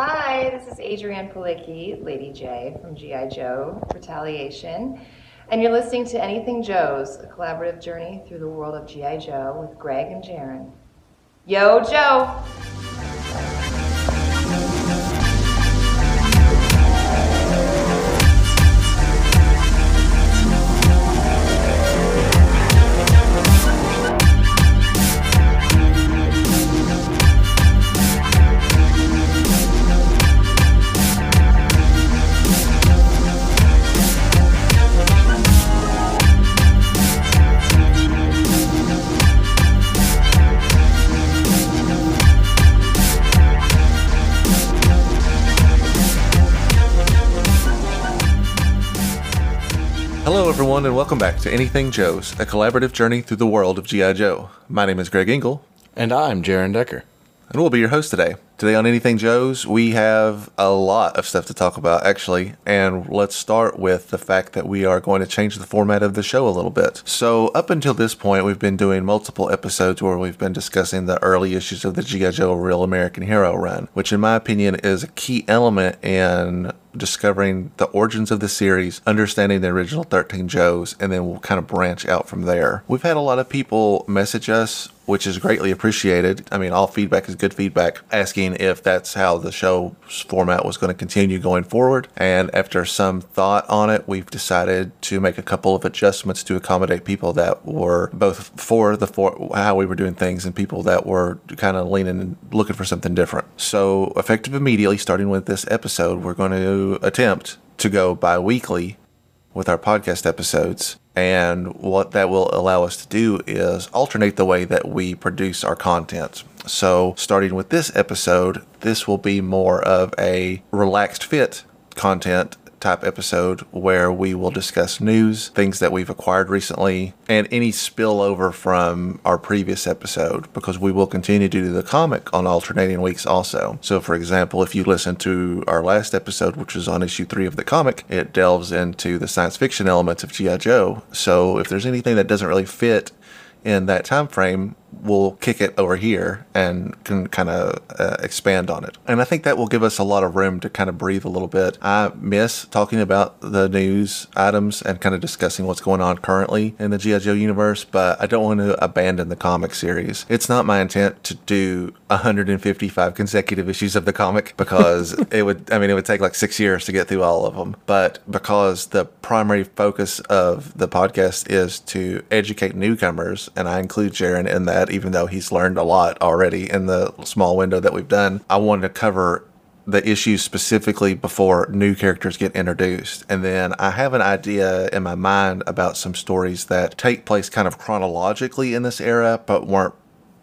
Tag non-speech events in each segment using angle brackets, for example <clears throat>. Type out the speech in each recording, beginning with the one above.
Hi, this is Adrianne Palicki, Lady J from G.I. Joe Retaliation. And you're listening to Anything Joe's, a collaborative journey through the world of G.I. Joe with Greg and Jaren. Yo, Joe! Everyone, and welcome back to Anything Joe's, a collaborative journey through the world of G.I. Joe. My name is Greg Engel, And I'm Jaron Decker. and we'll be your host today. Today on Anything Joe's, we have a lot of stuff to talk about, actually, and let's start with the fact that we are going to change the format of the show a little bit. So, up until this point, we've been doing multiple episodes where we've been discussing the early issues of the G.I. Joe Real American Hero run, which, in my opinion, is a key element in discovering the origins of the series, understanding the original 13 Joes, and then we'll kind of branch out from there. We've had a lot of people message us, which is greatly appreciated. I mean, all feedback is good feedback, asking if that's how the show's format was going to continue going forward. And after some thought on it, we've decided to make a couple of adjustments to accommodate people that were both for the for how we were doing things and people that were kind of leaning and looking for something different. So, effective immediately, starting with this episode, we're going to attempt to go bi weekly with our podcast episodes. And what that will allow us to do is alternate the way that we produce our content. So, starting with this episode, this will be more of a relaxed fit content type episode where we will discuss news, things that we've acquired recently, and any spillover from our previous episode because we will continue to do the comic on alternating weeks also. So, for example, if you listen to our last episode, which was on issue three of the comic, it delves into the science fiction elements of G.I. Joe. So, if there's anything that doesn't really fit in that time frame, we'll kick it over here and can kind of uh, expand on it. And I think that will give us a lot of room to kind of breathe a little bit. I miss talking about the news items and kind of discussing what's going on currently in the G.I. Joe universe, but I don't want to abandon the comic series. It's not my intent to do 155 consecutive issues of the comic <laughs> because it would, I mean, it would take like six years to get through all of them. But because the primary focus of the podcast is to educate newcomers, and I include Jaron in that, even though he's learned a lot already in the small window that we've done, I wanted to cover the issues specifically before new characters get introduced. And then I have an idea in my mind about some stories that take place kind of chronologically in this era, but weren't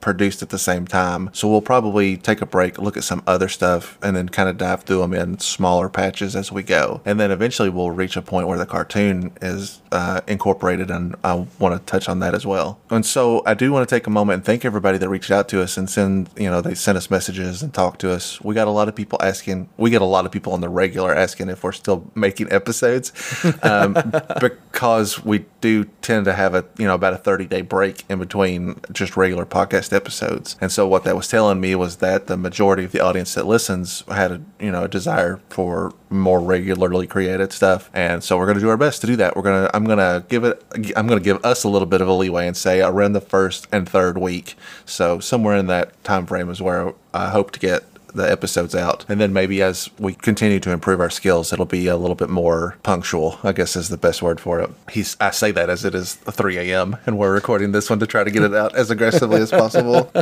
produced at the same time. So we'll probably take a break, look at some other stuff, and then kind of dive through them in smaller patches as we go. And then eventually we'll reach a point where the cartoon is uh, incorporated, and I want to touch on that as well. And so I do want to take a moment and thank everybody that reached out to us and send, you know, they sent us messages and talked to us. We got a lot of people asking, we get a lot of people on the regular asking if we're still making episodes <laughs> um, because we do tend to have a, you know, about a 30 day break in between just regular podcast episodes. And so what that was telling me was that the majority of the audience that listens had a, you know, a desire for more regularly created stuff. And so we're going to do our best to do that. We're going to, I'm going to give it, I'm going to give us a little bit of a leeway and say around the first and third week. So somewhere in that time frame is where I hope to get the episodes out. And then maybe as we continue to improve our skills, it'll be a little bit more punctual, I guess is the best word for it. He's I say that as it is 3 a.m. and we're recording this one to try to get it out as aggressively as possible. <laughs>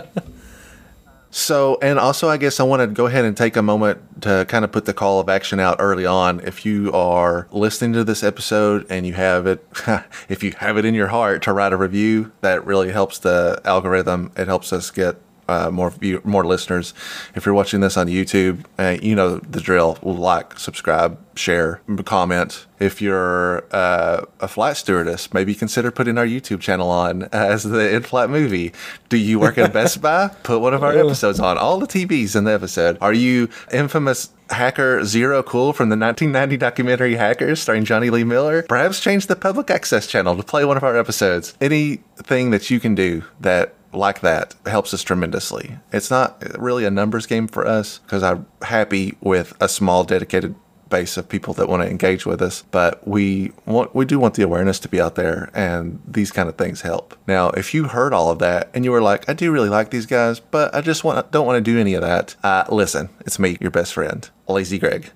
So, and also, I guess I want to go ahead and take a moment to kind of put the call of action out early on. If you are listening to this episode and you have it, <laughs> if you have it in your heart to write a review, that really helps the algorithm. It helps us get uh, more view, more listeners. If you're watching this on YouTube, uh, you know the drill. Like, subscribe, share, comment. If you're uh, a flight stewardess, maybe consider putting our YouTube channel on as the in-flight movie. Do you work at Best Buy? <laughs> Put one of our episodes on. All the TVs in the episode. Are you infamous hacker Zero Cool from the 1990 documentary Hackers starring Jonny Lee Miller? Perhaps change the public access channel to play one of our episodes. Anything that you can do that like that helps us tremendously. It's not really a numbers game for us because I'm happy with a small dedicated base of people that want to engage with us, but we want we do want the awareness to be out there and these kind of things help. Now, if you heard all of that and you were like, I do really like these guys, but I just want don't want to do any of that. Uh, listen, it's me, your best friend, Lazy Greg.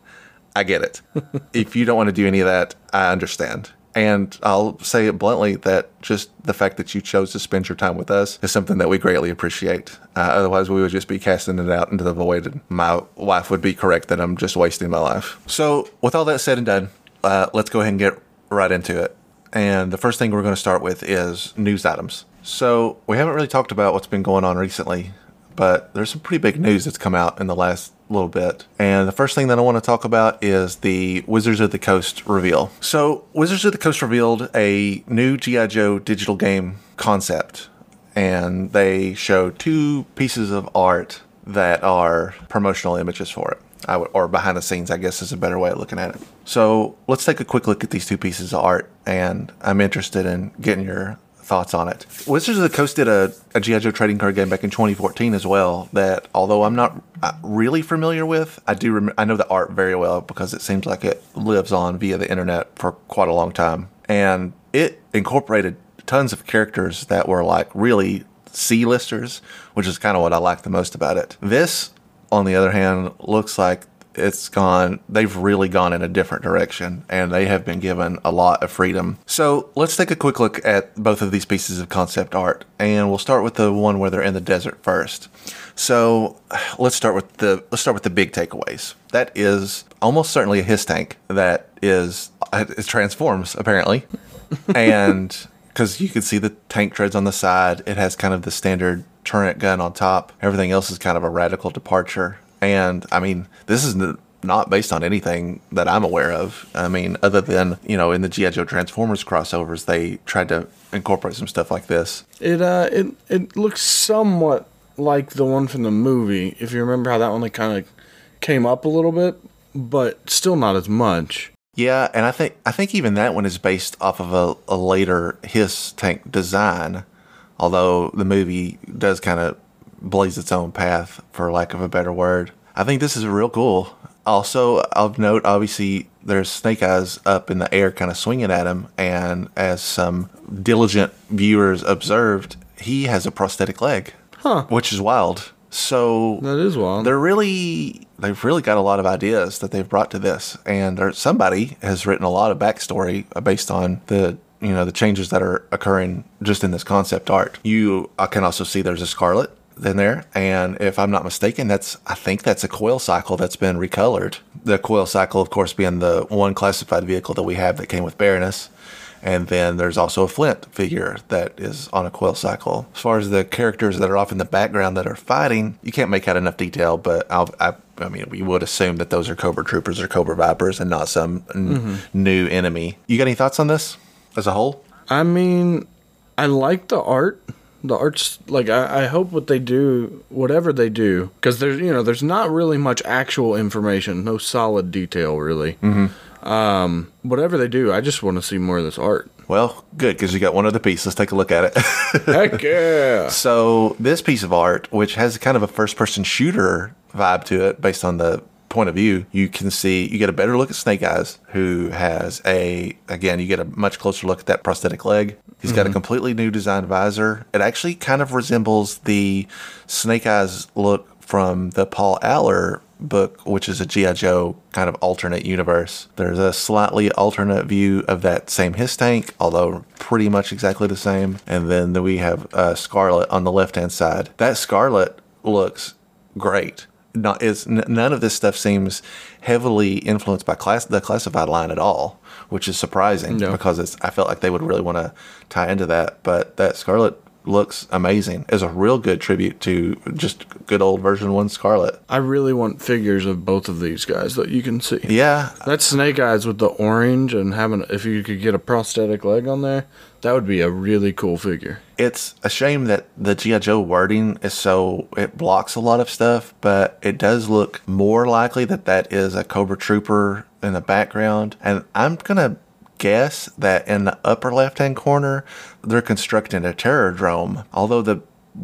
I get it. <laughs> if you don't want to do any of that, I understand. And I'll say it bluntly that just the fact that you chose to spend your time with us is something that we greatly appreciate. Uh, otherwise, we would just be casting it out into the void, and my wife would be correct that I'm just wasting my life. So, with all that said and done, uh, let's go ahead and get right into it. And the first thing we're going to start with is news items. So, we haven't really talked about what's been going on recently, but there's some pretty big news that's come out in the last little bit. And the first thing that I want to talk about is the Wizards of the Coast reveal. So, Wizards of the Coast revealed a new G.I. Joe digital game concept, and they showed two pieces of art that are promotional images for it. I would, or behind the scenes, I guess is a better way of looking at it. So let's take a quick look at these two pieces of art, and I'm interested in getting your thoughts on it. Wizards of the Coast did a, a G.I. Joe trading card game back in 2014 as well. That although I'm not uh, really familiar with, I do rem- I know the art very well because it seems like it lives on via the internet for quite a long time, and it incorporated tons of characters that were like really C-listers, which is kind of what I like the most about it. This, on the other hand, looks like it's gone they've really gone in a different direction and they have been given a lot of freedom. So let's take a quick look at both of these pieces of concept art and we'll start with the one where they're in the desert first. So let's start with the let's start with the big takeaways. That is almost certainly a HISS tank that is it transforms apparently. <laughs> And because you can see the tank treads on the side it has kind of the standard turret gun on top. Everything else is kind of a radical departure and I mean, this is not based on anything that I'm aware of. I mean, other than, you know, in the G.I. Joe Transformers crossovers, they tried to incorporate some stuff like this. It, uh, it, it looks somewhat like the one from the movie. If you remember how that one like, kind of came up a little bit, but still not as much. Yeah, and I think I think even that one is based off of a, a later HISS tank design, although the movie does kind of blaze its own path, for lack of a better word. I think this is real cool. Also, of note, obviously, there's Snake Eyes up in the air, kind of swinging at him, and as some diligent viewers observed, he has a prosthetic leg, huh? Which is wild. So that is wild. They're really they've really got a lot of ideas that they've brought to this, and there, somebody has written a lot of backstory based on the you know the changes that are occurring just in this concept art. You I can also see there's a Scarlett in there. And if I'm not mistaken, that's I think that's a coil cycle that's been recolored. The coil cycle, of course, being the one classified vehicle that we have that came with Baroness. And then there's also a Flint figure that is on a coil cycle. As far as the characters that are off in the background that are fighting, you can't make out enough detail, but I'll, I, I mean, we would assume that those are Cobra Troopers or Cobra Vipers and not some mm-hmm. n- new enemy. You got any thoughts on this as a whole? I mean, I like the art the art's like I, I hope what they do whatever they do because there's you know there's not really much actual information no solid detail really. Mm-hmm. um, whatever they do i just want to see more of this art. Well good because you got one other piece. Let's take a look at it. <laughs> Heck yeah. So this piece of art which has kind of a first person shooter vibe to it based on the point of view, you can see you get a better look at Snake Eyes, who has a again you get a much closer look at that prosthetic leg. He's got mm-hmm. a completely new design visor. It actually kind of resembles the Snake Eyes look from the Paul Allor book, which is a G.I. Joe kind of alternate universe. There's a slightly alternate view of that same HISS tank, although pretty much exactly the same. And then we have uh, Scarlett on the left hand side. That Scarlett looks great not is none of this stuff seems heavily influenced by class the classified line at all, which is surprising no. because it's I felt like they would really want to tie into that. But that Scarlett looks amazing. Is a real good tribute to just good old version one Scarlett. I really want figures of both of these guys that you can see. Yeah, that Snake Eyes with the orange and having if you could get a prosthetic leg on there, that would be a really cool figure. It's a shame that the G.I. Joe wording is so, it blocks a lot of stuff, but it does look more likely that that is a Cobra Trooper in the background. And I'm going to guess that in the upper left hand corner, they're constructing a Terrordrome. Although the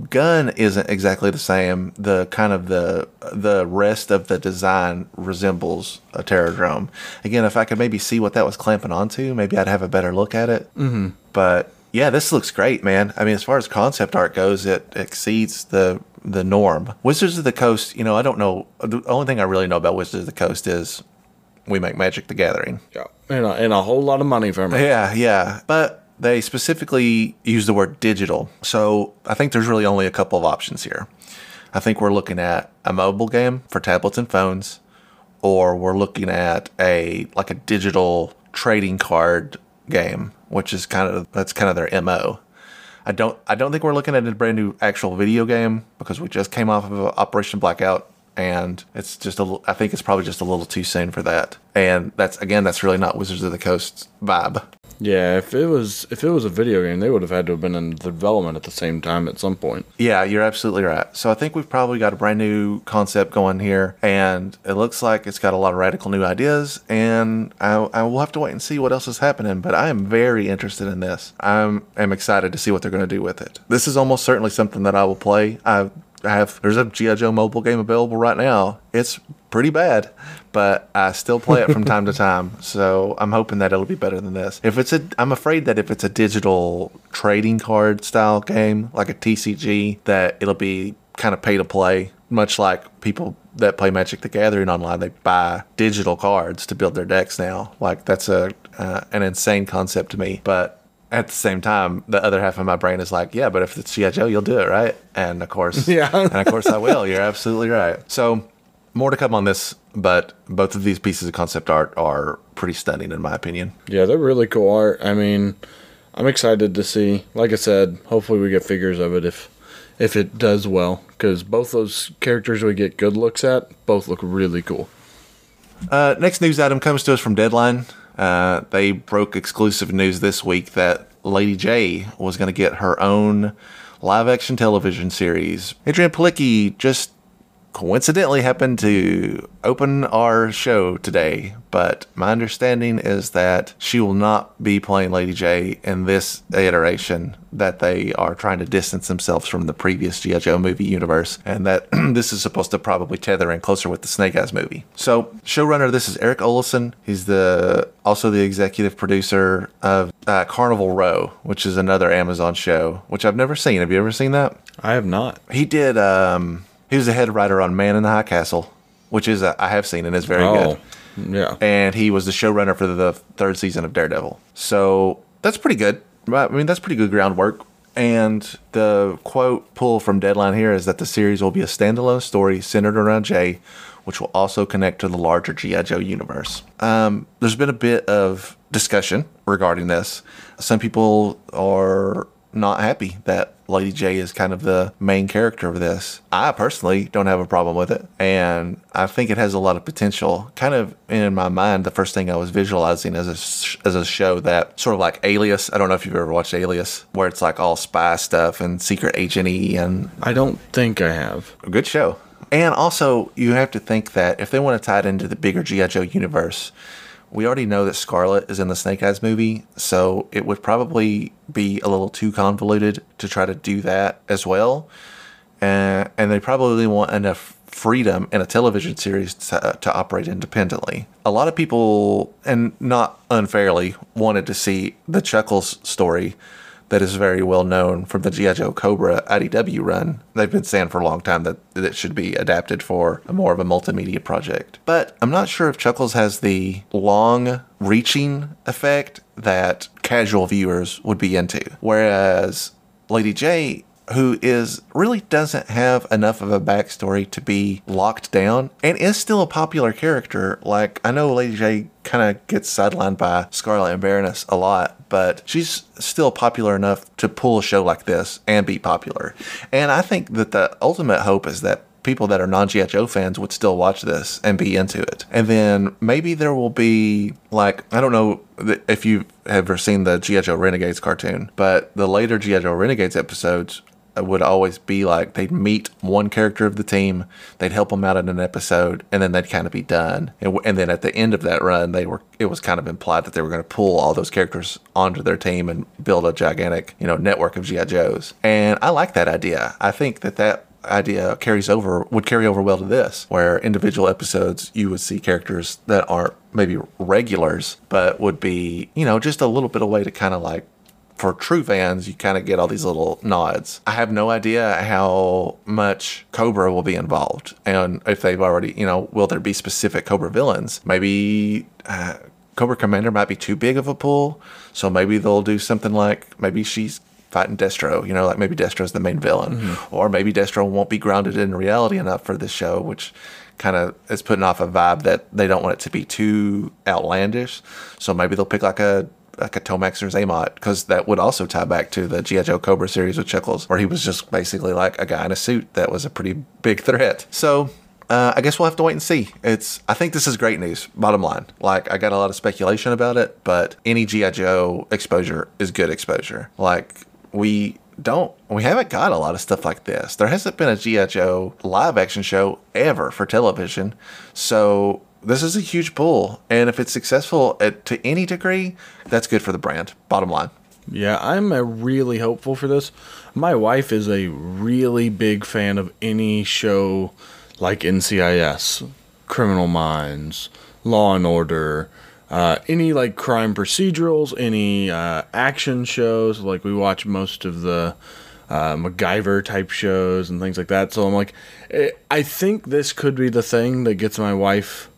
gun isn't exactly the same. The kind of the the rest of the design resembles a Terrordrome. Again, if I could maybe see what that was clamping onto, maybe I'd have a better look at it. Mm-hmm. But yeah, this looks great, man. I mean, as far as concept art goes, it exceeds the the norm. Wizards of the Coast, you know, I don't know. The only thing I really know about Wizards of the Coast is we make Magic the Gathering. Yeah, and a, and a whole lot of money from it. Yeah, yeah. But they specifically use the word digital. So I think there's really only a couple of options here. I think we're looking at a mobile game for tablets and phones, or we're looking at a like a digital trading card game, which is kind of that's kind of their MO. I don't I don't think we're looking at a brand new actual video game because we just came off of Operation Blackout and it's just a I think it's probably just a little too soon for that. And that's again that's really not Wizards of the Coast vibe. Yeah, if it was if it was a video game, they would have had to have been in development at the same time at some point. Yeah, you're absolutely right. So I think we've probably got a brand new concept going here, and it looks like it's got a lot of radical new ideas. And I, I will have to wait and see what else is happening. But I am very interested in this. I'm am excited to see what they're going to do with it. This is almost certainly something that I will play. I I have there's a GI Joe mobile game available right now. It's pretty bad, but I still play it from time to time. <laughs> So I'm hoping that it'll be better than this. If it's a, I'm afraid that if it's a digital trading card style game like a TCG, that it'll be kind of pay to play, much like people that play Magic the Gathering online. They buy digital cards to build their decks now. Like that's a uh, an insane concept to me, but at the same time, the other half of my brain is like, yeah, but if it's GI Joe, you'll do it, right? And of course, <laughs> Yeah. and of course I will. You're absolutely right. So more to come on this, but both of these pieces of concept art are pretty stunning in my opinion. Yeah, they're really cool art. I mean, I'm excited to see. Like I said, hopefully we get figures of it if if it does well, because both those characters we get good looks at both look really cool. Uh, next news item comes to us from Deadline. Uh, they broke exclusive news this week that Lady J was going to get her own live action television series. Adrianne Palicki just coincidentally happened to open our show today, but my understanding is that she will not be playing Lady J in this iteration, that they are trying to distance themselves from the previous G.I. Joe movie universe, and that <clears throat> this is supposed to probably tether in closer with the Snake Eyes movie. So, showrunner, this is Erik Oleson. He's the also the executive producer of uh, Carnival Row, which is another Amazon show, which I've never seen. Have you ever seen that? I have not. He did. Um, he was the head writer on Man in the High Castle, which is a, I have seen and is very oh, good. yeah. And he was the showrunner for the third season of Daredevil. So that's pretty good. I mean, that's pretty good groundwork. And the quote pull from Deadline here is that the series will be a standalone story centered around Jay, which will also connect to the larger G.I. Joe universe. Um, there's been a bit of discussion regarding this. Some people are not happy that Lady J is kind of the main character of this. I personally don't have a problem with it, and I think it has a lot of potential. Kind of in my mind, the first thing I was visualizing as a as a show that sort of like Alias. I don't know if you've ever watched Alias, where it's like all spy stuff and secret agenty and I don't think I have. a good show. And also, you have to think that if they want to tie it into the bigger G.I. Joe universe, we already know that Scarlett is in the Snake Eyes movie, so it would probably be a little too convoluted to try to do that as well. Uh, and they probably want enough freedom in a television series to, to operate independently. A lot of people, and not unfairly, wanted to see the Chuckles story that is very well known from the G.I. Joe Cobra IDW run. They've been saying for a long time that it should be adapted for more of a multimedia project. But I'm not sure if Chuckles has the long reaching effect that casual viewers would be into. Whereas Lady J who is really doesn't have enough of a backstory to be locked down and is still a popular character. Like I know Lady J kind of gets sidelined by Scarlett and Baroness a lot, but she's still popular enough to pull a show like this and be popular. And I think that the ultimate hope is that people that are non GI Joe fans would still watch this and be into it. And then maybe there will be like I don't know if you've ever seen the GI Joe Renegades cartoon, but the later GI Joe Renegades episodes would always be like they'd meet one character of the team, they'd help them out in an episode, and then they'd kind of be done. And, and then at the end of that run, they were it was kind of implied that they were going to pull all those characters onto their team and build a gigantic you know network of GI Joes. And I like that idea. I think that that idea carries over would carry over well to this where individual episodes you would see characters that aren't maybe regulars but would be you know just a little bit of way to kind of like for true fans you kind of get all these little nods i have no idea how much cobra will be involved and if they've already you know will there be specific cobra villains maybe uh, cobra commander might be too big of a pull so maybe they'll do something like maybe she's fighting Destro. You know, like maybe Destro's the main villain, Mm-hmm. or maybe Destro won't be grounded in reality enough for this show, which kind of is putting off a vibe that they don't want it to be too outlandish. So maybe they'll pick like a like a Tomax or Xamot because that would also tie back to the GI Joe Cobra series with Chuckles, where he was just basically like a guy in a suit that was a pretty big threat. So. Uh, I guess we'll have to wait and see. It's. I think this is great news. Bottom line, like I got a lot of speculation about it, but any GI Joe exposure is good exposure. Like we don't we haven't got a lot of stuff like this. There hasn't been a G.I. Joe live action show ever for television. So this is a huge pull. And if it's successful at, to any degree, that's good for the brand. Bottom line. Yeah, I'm a really hopeful for this. My wife is a really big fan of any show like NCIS, Criminal Minds, Law and Order, uh, any like crime procedurals, any uh, action shows. Like we watch most of the uh, MacGyver type shows and things like that. So I'm like, eh, I think this could be the thing that gets my wife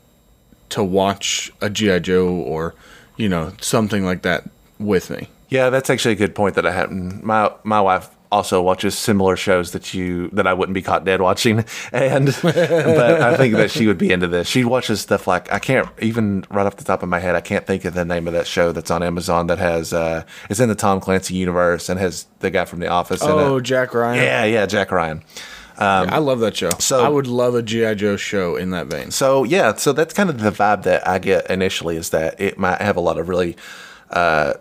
to watch a GI Joe or you know something like that with me. Yeah, that's actually a good point that I hadn't. My my wife also watches similar shows that you that I wouldn't be caught dead watching, <laughs> and but I think that she would be into this. She watches stuff like I can't even right off the top of my head I can't think of the name of that show that's on Amazon that has uh it's in the Tom Clancy universe and has the guy from The Office. in Oh. Jack Ryan. yeah, yeah, Jack Ryan. I love that show. so- I would love a GI Joe show in that vein. So yeah, so that's kind of the vibe that I get initially is that it might have a lot of really uh,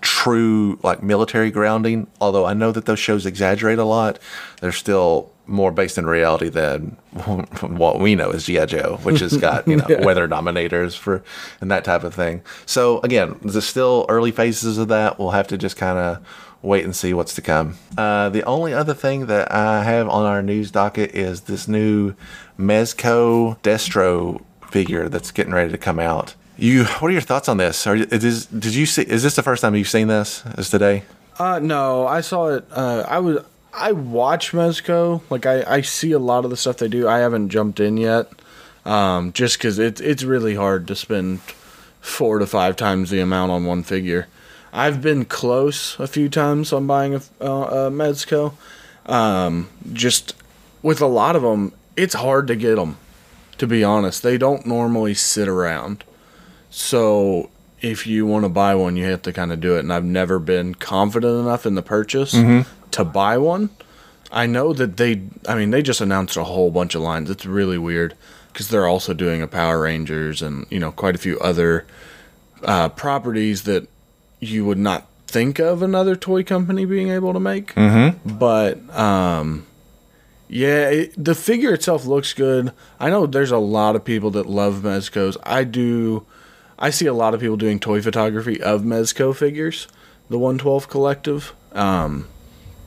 true like military grounding. Although I know that those shows exaggerate a lot, they're still more based in reality than <laughs> what we know as GI Joe, which has got you know <laughs> weather dominators for and that type of thing. So again, there's still early phases of that. We'll have to just kind of wait and see what's to come. Uh, the only other thing that I have on our news docket is this new Mezco Destro figure that's getting ready to come out. You, what are your thoughts on this? Are is did you see? Is this the first time you've seen this? Is today? Uh, no, I saw it. Uh, I was I watch Mezco. Like I, I see a lot of the stuff they do. I haven't jumped in yet, um, just because it's it's really hard to spend four to five times the amount on one figure. I've been close a few times on buying a, uh, a Mezco. Um, just with a lot of them, it's hard to get them. To be honest, they don't normally sit around. So if you want to buy one, you have to kind of do it. And I've never been confident enough in the purchase to buy one. I know that they, I mean, they just announced a whole bunch of lines. It's really weird because they're also doing a Power Rangers and, you know, quite a few other uh, properties that you would not think of another toy company being able to make. Mm-hmm. But, um, yeah, it, the figure itself looks good. I know there's a lot of people that love Mezcos. I do. I see a lot of people doing toy photography of Mezco figures, the 112 collective. Um,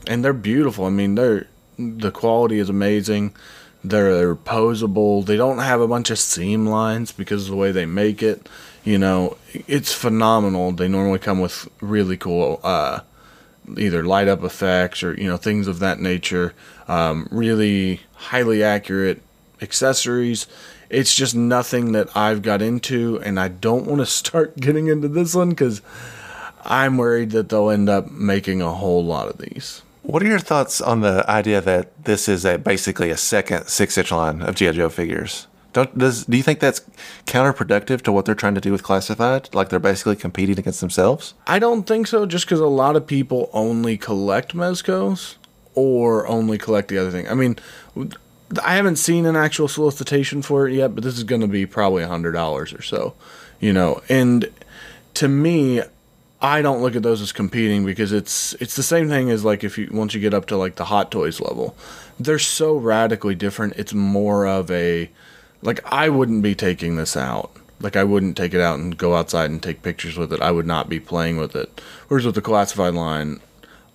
and they're beautiful. I mean, they're the quality is amazing. They're posable. They don't have a bunch of seam lines because of the way they make it. You know, it's phenomenal. They normally come with really cool uh, either light up effects or you know things of that nature. Um, really highly accurate accessories. It's just nothing that I've got into, and I don't want to <laughs> start getting into this one because I'm worried that they'll end up making a whole lot of these. What are your thoughts on the idea that this is a basically a second six inch line of GI Joe figures? Don't does do you think that's counterproductive to what they're trying to do with classified? Like they're basically competing against themselves? I don't think so, just because a lot of people only collect Mezcos or only collect the other thing. I mean, I haven't seen an actual solicitation for it yet, but this is going to be probably a hundred dollars or so, you know. And to me, I don't look at those as competing because it's it's the same thing as like if you once you get up to like the Hot Toys level, they're so radically different. It's more of a like I wouldn't be taking this out. Like I wouldn't take it out and go outside and take pictures with it. I would not be playing with it. Whereas with the classified line,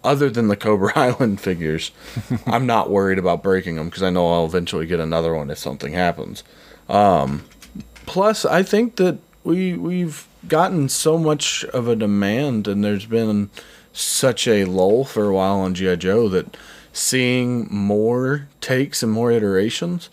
other than the Cobra <laughs> Island figures, <laughs> I'm not worried about breaking them because I know I'll eventually get another one if something happens. Um, plus, I think that we we've gotten so much of a demand, and there's been such a lull for a while on GI Joe that seeing more takes and more iterations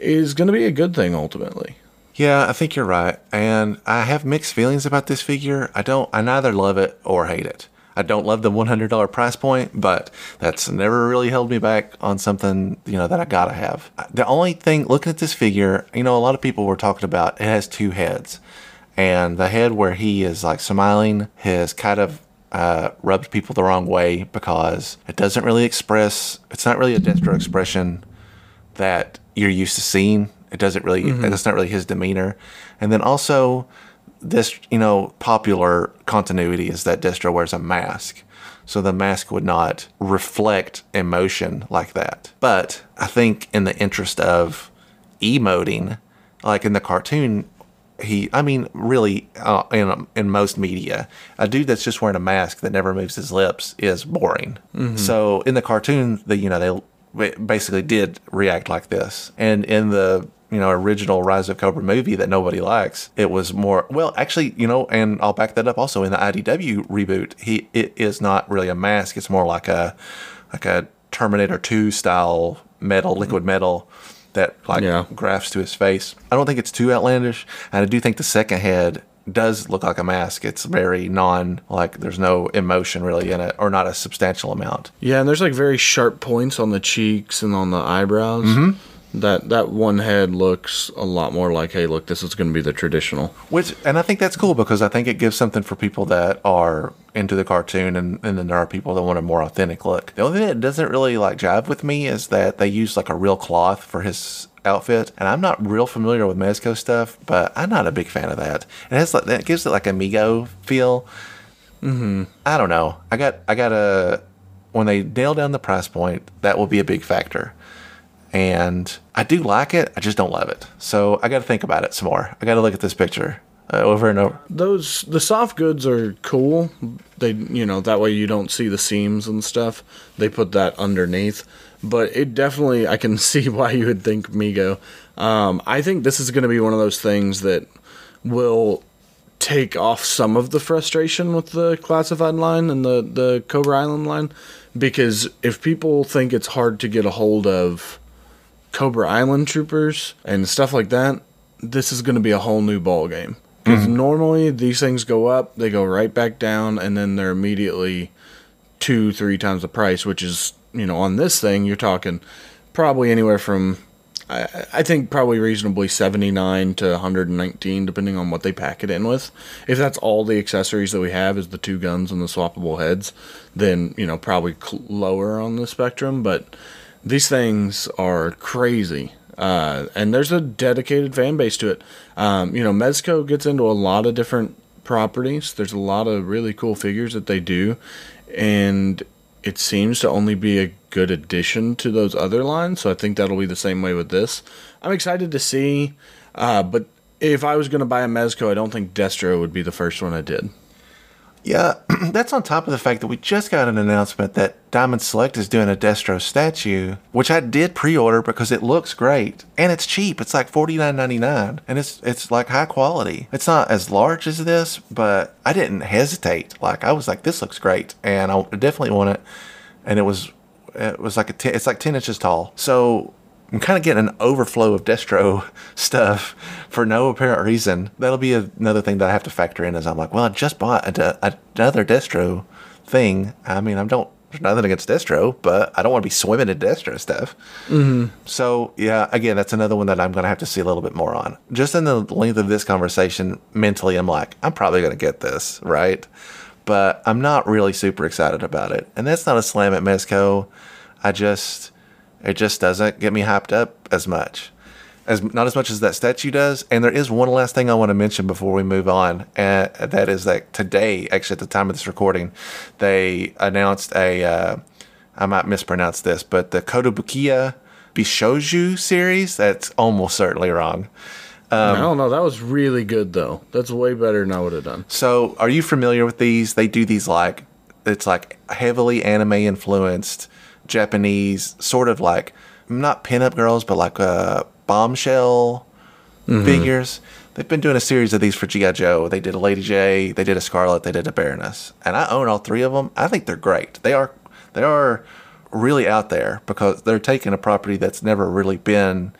is going to be a good thing ultimately. Yeah, I think you're right. And I have mixed feelings about this figure. I don't I neither love it or hate it. I don't love the $100 price point, but that's never really held me back on something, you know, that I got to have. The only thing looking at this figure, you know, a lot of people were talking about it has two heads. And the head where he is like smiling has kind of uh, rubbed people the wrong way because it doesn't really express, it's not really a Destro expression that you're used to seeing. It doesn't really, mm-hmm. that's not really his demeanor. And then also, this, you know, popular continuity is that Destro wears a mask. So the mask would not reflect emotion like that. But I think in the interest of emoting, like in the cartoon, he, I mean, really, uh, in in most media, a dude that's just wearing a mask that never moves his lips is boring. Mm-hmm. So in the cartoon, the you know they basically did react like this, and in the you know original Rise of Cobra movie that nobody likes, it was more well actually you know, and I'll back that up also in the IDW reboot, he it is not really a mask; it's more like a like a Terminator Two style metal, liquid metal that like yeah. grafts to his face. I don't think it's too outlandish, and I do think the second head does look like a mask. It's very non like there's no emotion really in it, or not a substantial amount. Yeah, and there's like very sharp points on the cheeks and on the eyebrows. Mm-hmm that that one head looks a lot more like hey look this is going to be the traditional which and i think that's cool because i think it gives something for people that are into the cartoon and, and then there are people that want a more authentic look the only thing that doesn't really like jive with me is that they use like a real cloth for his outfit and i'm not real familiar with mezco stuff but i'm not a big fan of that it has like that gives it like a mego feel mm-hmm. i don't know i got i got a when they nail down the price point that will be a big factor and I do like it. I just don't love it. So I got to think about it some more. I got to look at this picture uh, over and over. Those the soft goods are cool. They you know that way you don't see the seams and stuff. They put that underneath, but it definitely I can <laughs> see why you would think Mego. Um, I think this is going to be one of those things that will take off some of the frustration with the classified line and the the Cobra Island line because if people think it's hard to get a hold of Cobra Island troopers and stuff like that, this is going to be a whole new ball game. Because mm-hmm. normally these things go up, they go right back down, and then they're immediately two, three times the price. Which is, you know, on this thing you're talking probably anywhere from, I, I think probably reasonably seventy nine to one hundred and nineteen, depending on what they pack it in with. If that's all the accessories that we have is the two guns and the swappable heads, then you know probably cl- lower on the spectrum, but these things are crazy. Uh, and there's a dedicated fan base to it. Um, you know, Mezco gets into a lot of different properties. There's a lot of really cool figures that they do, and it seems to only be a good addition to those other lines. So I think that'll be the same way with this. I'm excited to see, uh, but if I was going to buy a Mezco, I don't think Destro would be the first one I did. Yeah, <clears throat> that's on top of the fact that we just got an announcement that Diamond Select is doing a Destro statue, which I did pre-order because it looks great and it's cheap. It's like forty nine ninety nine, and it's it's like high quality. It's not as large as this, but I didn't hesitate. Like I was like, this looks great, and I definitely want it. And it was it was like a it's like ten inches tall. So I'm kind of getting an overflow of Destro <laughs> stuff for no apparent reason. That'll be another thing that I have to factor in. As I'm like, well, I just bought a, a, another Destro thing. I mean, I don't. There's nothing against Destro, but I don't want to be swimming in Destro stuff. Mm-hmm. So yeah, again, that's another one that I'm going to have to see a little bit more on. Just in the length of this conversation, mentally, I'm like, I'm probably going to get this right, but I'm not really super excited about it. And that's not a slam at Mezco. I just it just doesn't get me hyped up as much. as not as much as that statue does. And there is one last thing I want to mention before we move on, and that is that today, actually at the time of this recording, they announced a. Uh, I might mispronounce this, but the Kotobukiya Bishouju series. That's almost certainly wrong. I don't know. That was really good though. That's way better than I would have done. So, are you familiar with these? They do these like it's like heavily anime influenced Japanese sort of like not pinup girls, but like uh, bombshell figures. They've been doing a series of these for GI Joe. They did a Lady J, they did a Scarlett, they did a Baroness, and I own all three of them. I think they're great. They are they are really out there because they're taking a property that's never really been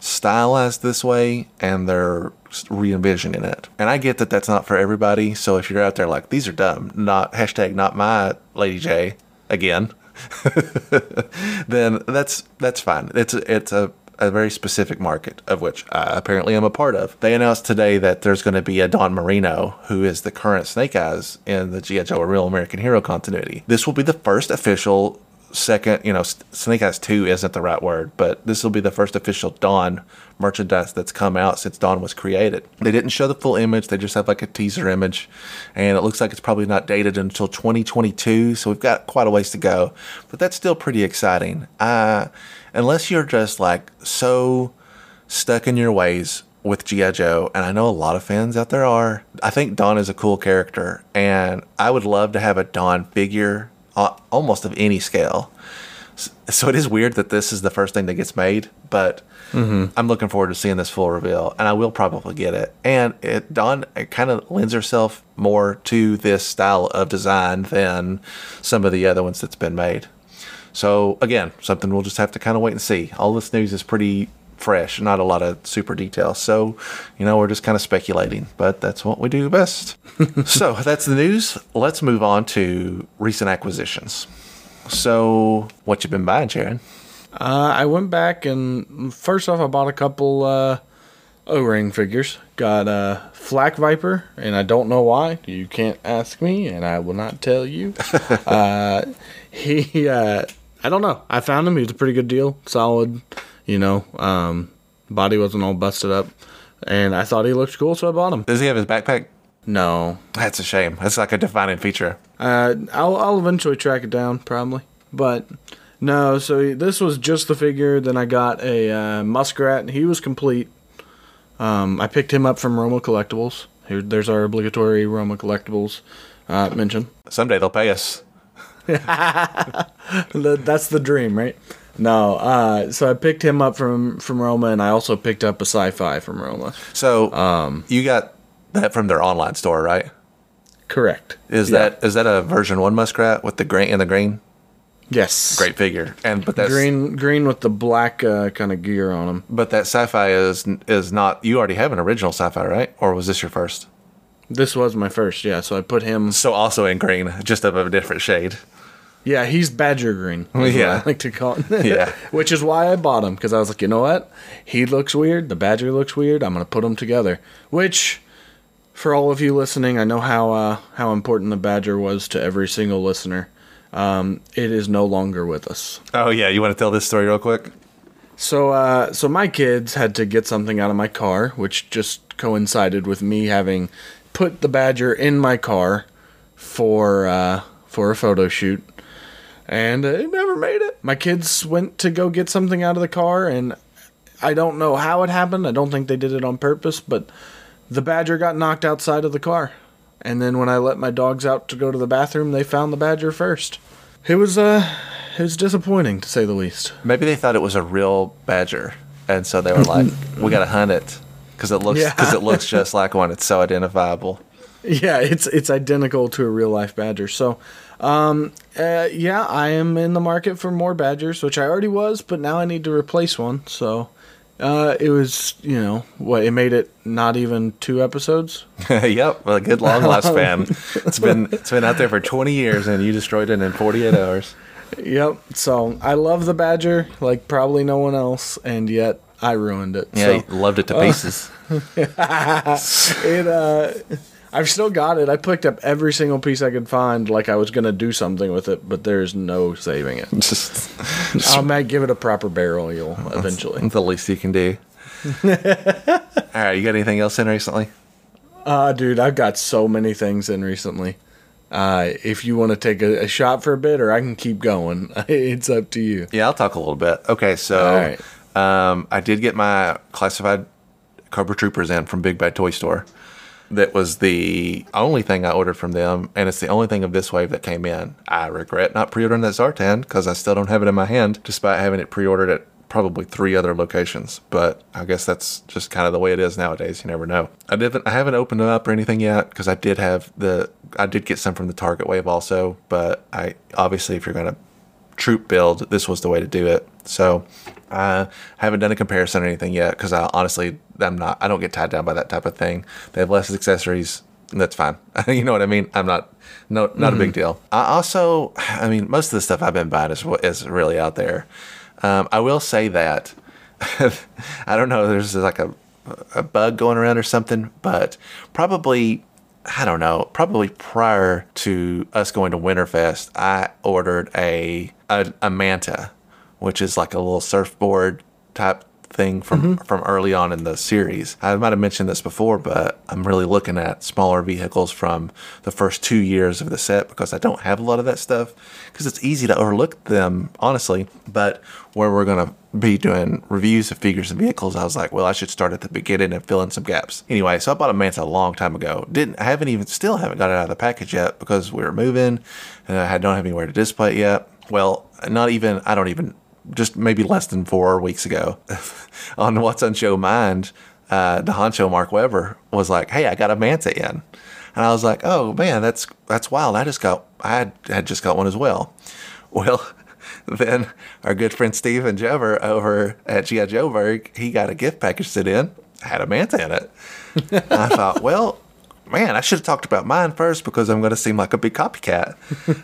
stylized this way and they're re-envisioning it. And I get that that's not for everybody. So if you're out there like these are dumb, not hashtag not my Lady J again, <laughs> then that's that's fine. It's a, it's a a very specific market of which I apparently am a part of. They announced today that there's going to be a Dawn Moreno who is the current Snake Eyes in the G.I. Joe Real American Hero continuity. This will be the first official second, you know, Snake Eyes 2 isn't the right word, but this will be the first official Dawn merchandise that's come out since Dawn was created. They didn't show the full image, they just have like a teaser image, and it looks like it's probably not dated until 2022, so we've got quite a ways to go, but that's still pretty exciting. Uh, unless you're just like so stuck in your ways with G.I. Joe, and I know a lot of fans out there are. I think Dawn is a cool character, and I would love to have a Dawn figure uh, almost of any scale. So it is weird that this is the first thing that gets made, but I'm looking forward to seeing this full reveal, and I will probably get it. And it Dawn it kind of lends herself more to this style of design than some of the other ones that's been made. So again, something we'll just have to kind of wait and see. All this news is pretty fresh, not a lot of super details. So, you know, we're just kind of speculating, but that's what we do best. <laughs> so that's the news. Let's move on to recent acquisitions. So, what you been buying, Jaron? Uh, I went back and first off, I bought a couple uh, O-ring figures. Got a Flak Viper, and I don't know why. You can't ask me, and I will not tell you. <laughs> uh, he, uh, I don't know. I found him. He was a pretty good deal, solid. You know, um, body wasn't all busted up, and I thought he looked cool, so I bought him. Does he have his backpack? No, That's a shame. That's like a defining feature. Uh, I'll I'll eventually track it down probably, but no. So this was just the figure. Then I got a uh, muskrat. He was complete. Um, I picked him up from Roma Collectibles. Here, there's our obligatory Roma Collectibles uh, mention. Someday they'll pay us. <laughs> That's the dream, right? No. Uh, so I picked him up from from Roma, and I also picked up a sci-fi from Roma. So, um, you got that from their online store, right? Correct. Is Yeah. that is that a version one muskrat with the green and the green? yes? Great figure. And but that's Green green with the black uh, kind of gear on him. But that sci-fi is is not. You already have an original sci-fi, right? Or was this your first? This was my first, yeah. So I put him. So also in green, just of a different shade. Yeah, he's badger green. Yeah. I like to call it. Yeah. <laughs> which is why I bought him because I was like, you know what? He looks weird. The badger looks weird. I'm gonna put them together. Which, for all of you listening, I know how uh, how important the badger was to every single listener. Um, it is no longer with us. Oh yeah, you want to tell this story real quick? So, uh, so my kids had to get something out of my car, which just coincided with me having put the Badger in my car for uh, for a photo shoot, and it never made it. My kids went to go get something out of the car, and I don't know how it happened. I don't think they did it on purpose, but the Badger got knocked outside of the car. And then when I let my dogs out to go to the bathroom, they found the Badger first. It was uh, it was disappointing to say the least. Maybe they thought it was a real badger, and so they were like, <laughs> "We got to hunt it because it looks Yeah. because it looks just like one. It's so identifiable." Yeah, it's it's identical to a real life badger. So, um, uh, yeah, I am in the market for more badgers, which I already was, but now I need to replace one. So, uh, it was you know what it made it not even two episodes. <laughs> yep, a good long lifespan. <laughs> it's been it's been out there for twenty years, and you destroyed it in forty eight hours. Yep. So I love the badger like probably no one else, and yet I ruined it. Yeah, so, loved it to pieces. <laughs> it uh I've still got it. I picked up every single piece I could find like I was to do something with it, but there's no saving it. just I might give it a proper burial eventually. the least you can do. <laughs> All right, you got anything else in recently? Uh, dude, I've got so many things in recently. Uh, if you want to take a, a shot for a bit, or I can keep going, <laughs> it's up to you. Yeah, I'll talk a little bit. Okay, so right. um, I did get my classified Cobra Troopers in from Big Bad Toy Store. That was the only thing I ordered from them, and it's the only thing of this wave that came in. I regret not pre-ordering that Zartan because I still don't have it in my hand, despite having it pre-ordered at probably three other locations. But I guess that's just kind of the way it is nowadays. You never know. I didn't. I haven't opened it up or anything yet because I did have the. I did get some from the Target wave also, but I obviously if you're gonna troop build, this was the way to do it. So I haven't done a comparison or anything yet because I honestly I'm not I don't get tied down by that type of thing. They have less accessories. And that's fine. <laughs> you know what I mean? I'm not no not a big deal. I also I mean most of the stuff I've been buying is what is really out there. Um, I will say that <laughs> I don't know. There's like a a bug going around or something, but probably I don't know. Probably prior to us going to Winterfest, I ordered a a, a manta, which is like a little surfboard type thing from mm-hmm. from early on in the series. I might have mentioned this before, but I'm really looking at smaller vehicles from the first two years of the set because I don't have a lot of that stuff because it's easy to overlook them, honestly. But where we're gonna be doing reviews of figures and vehicles, I was like, well, I should start at the beginning and fill in some gaps. Anyway, so I bought a Manta a long time ago. Didn't I haven't even still haven't got it out of the package yet because we were moving and I don't have anywhere to display it yet. Well, not even I don't even just maybe less than four weeks ago <laughs> on What's on Joe Mind, uh, the honcho Mark Weber was like, "Hey, I got a Manta in," and I was like, "Oh man, that's that's wild! I just got I had, had just got one as well." <laughs> Well, <laughs> then our good friend Steven Jever over at GI Joeberg, he got a gift package sent in, had a Manta in it. I thought, well. Man, I should have talked about mine first because I'm going to seem like a big copycat.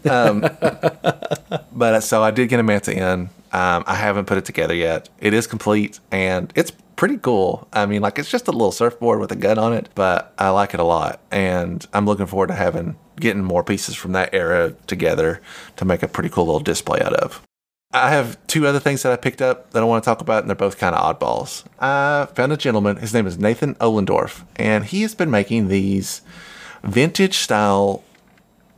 Um, <laughs> but uh, so I did get a Manta in. Um, I haven't put it together yet. It is complete and it's pretty cool. I mean, like it's just a little surfboard with a gun on it, but I like it a lot, and I'm looking forward to having getting more pieces from that era together to make a pretty cool little display out of. I have two other things that I picked up that I want to talk about, and they're both kind of oddballs. I found a gentleman. His name is Nathan Ohlendorf, and he has been making these vintage style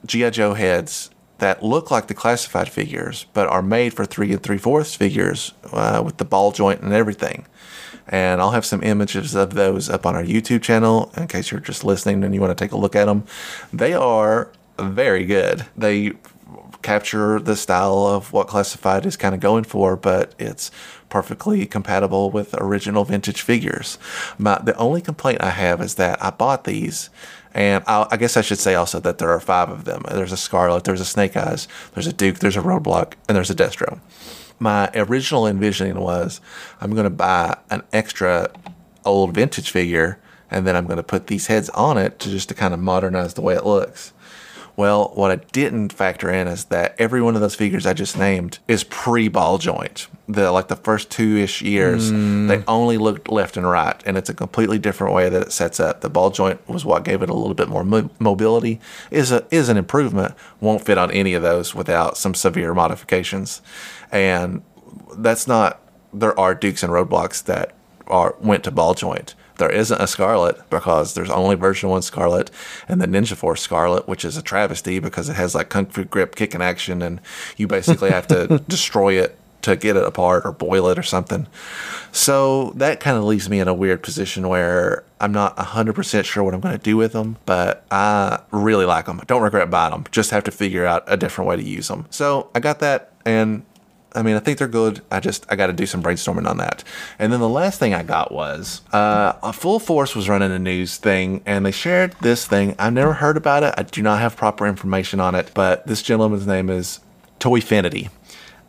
GI Joe heads that look like the classified figures, but are made for three and three fourths figures uh, with the ball joint and everything. And I'll have some images of those up on our YouTube channel in case you're just listening and you want to take a look at them. They are very good. They capture the style of what classified is kind of going for, but it's perfectly compatible with original vintage figures. My the only complaint I have is that I bought these, and I, I guess I should say also that there are five of them. There's a Scarlett, there's a Snake Eyes, there's a Duke, there's a Roadblock, and there's a Destro. My original envisioning was I'm going to buy an extra old vintage figure, and then I'm going to put these heads on it to just to kind of modernize the way it looks. Well, what I didn't factor in is that every one of those figures I just named is pre-ball joint. The like the first two-ish years, hmm. they only looked left and right, and it's a completely different way that it sets up. The ball joint was what gave it a little bit more mo- mobility. is a is an improvement. Won't fit on any of those without some severe modifications, and that's not. There are Dukes and Roadblocks that are went to ball joint. There isn't a Scarlett because there's only version one Scarlett and the Ninja Force Scarlett, which is a travesty because it has like kung fu grip kicking action and you basically have to <laughs> destroy it to get it apart or boil it or something. So that kind of leaves me in a weird position where I'm not 100% sure what I'm going to do with them, but I really like them. I don't regret buying them, just have to figure out a different way to use them. So I got that and I mean, I think they're good. I just I got to do some brainstorming on that. And then the last thing I got was uh, a Full Force was running a news thing, and they shared this thing. I've never heard about it. I do not have proper information on it, but this gentleman's name is Toyfinity.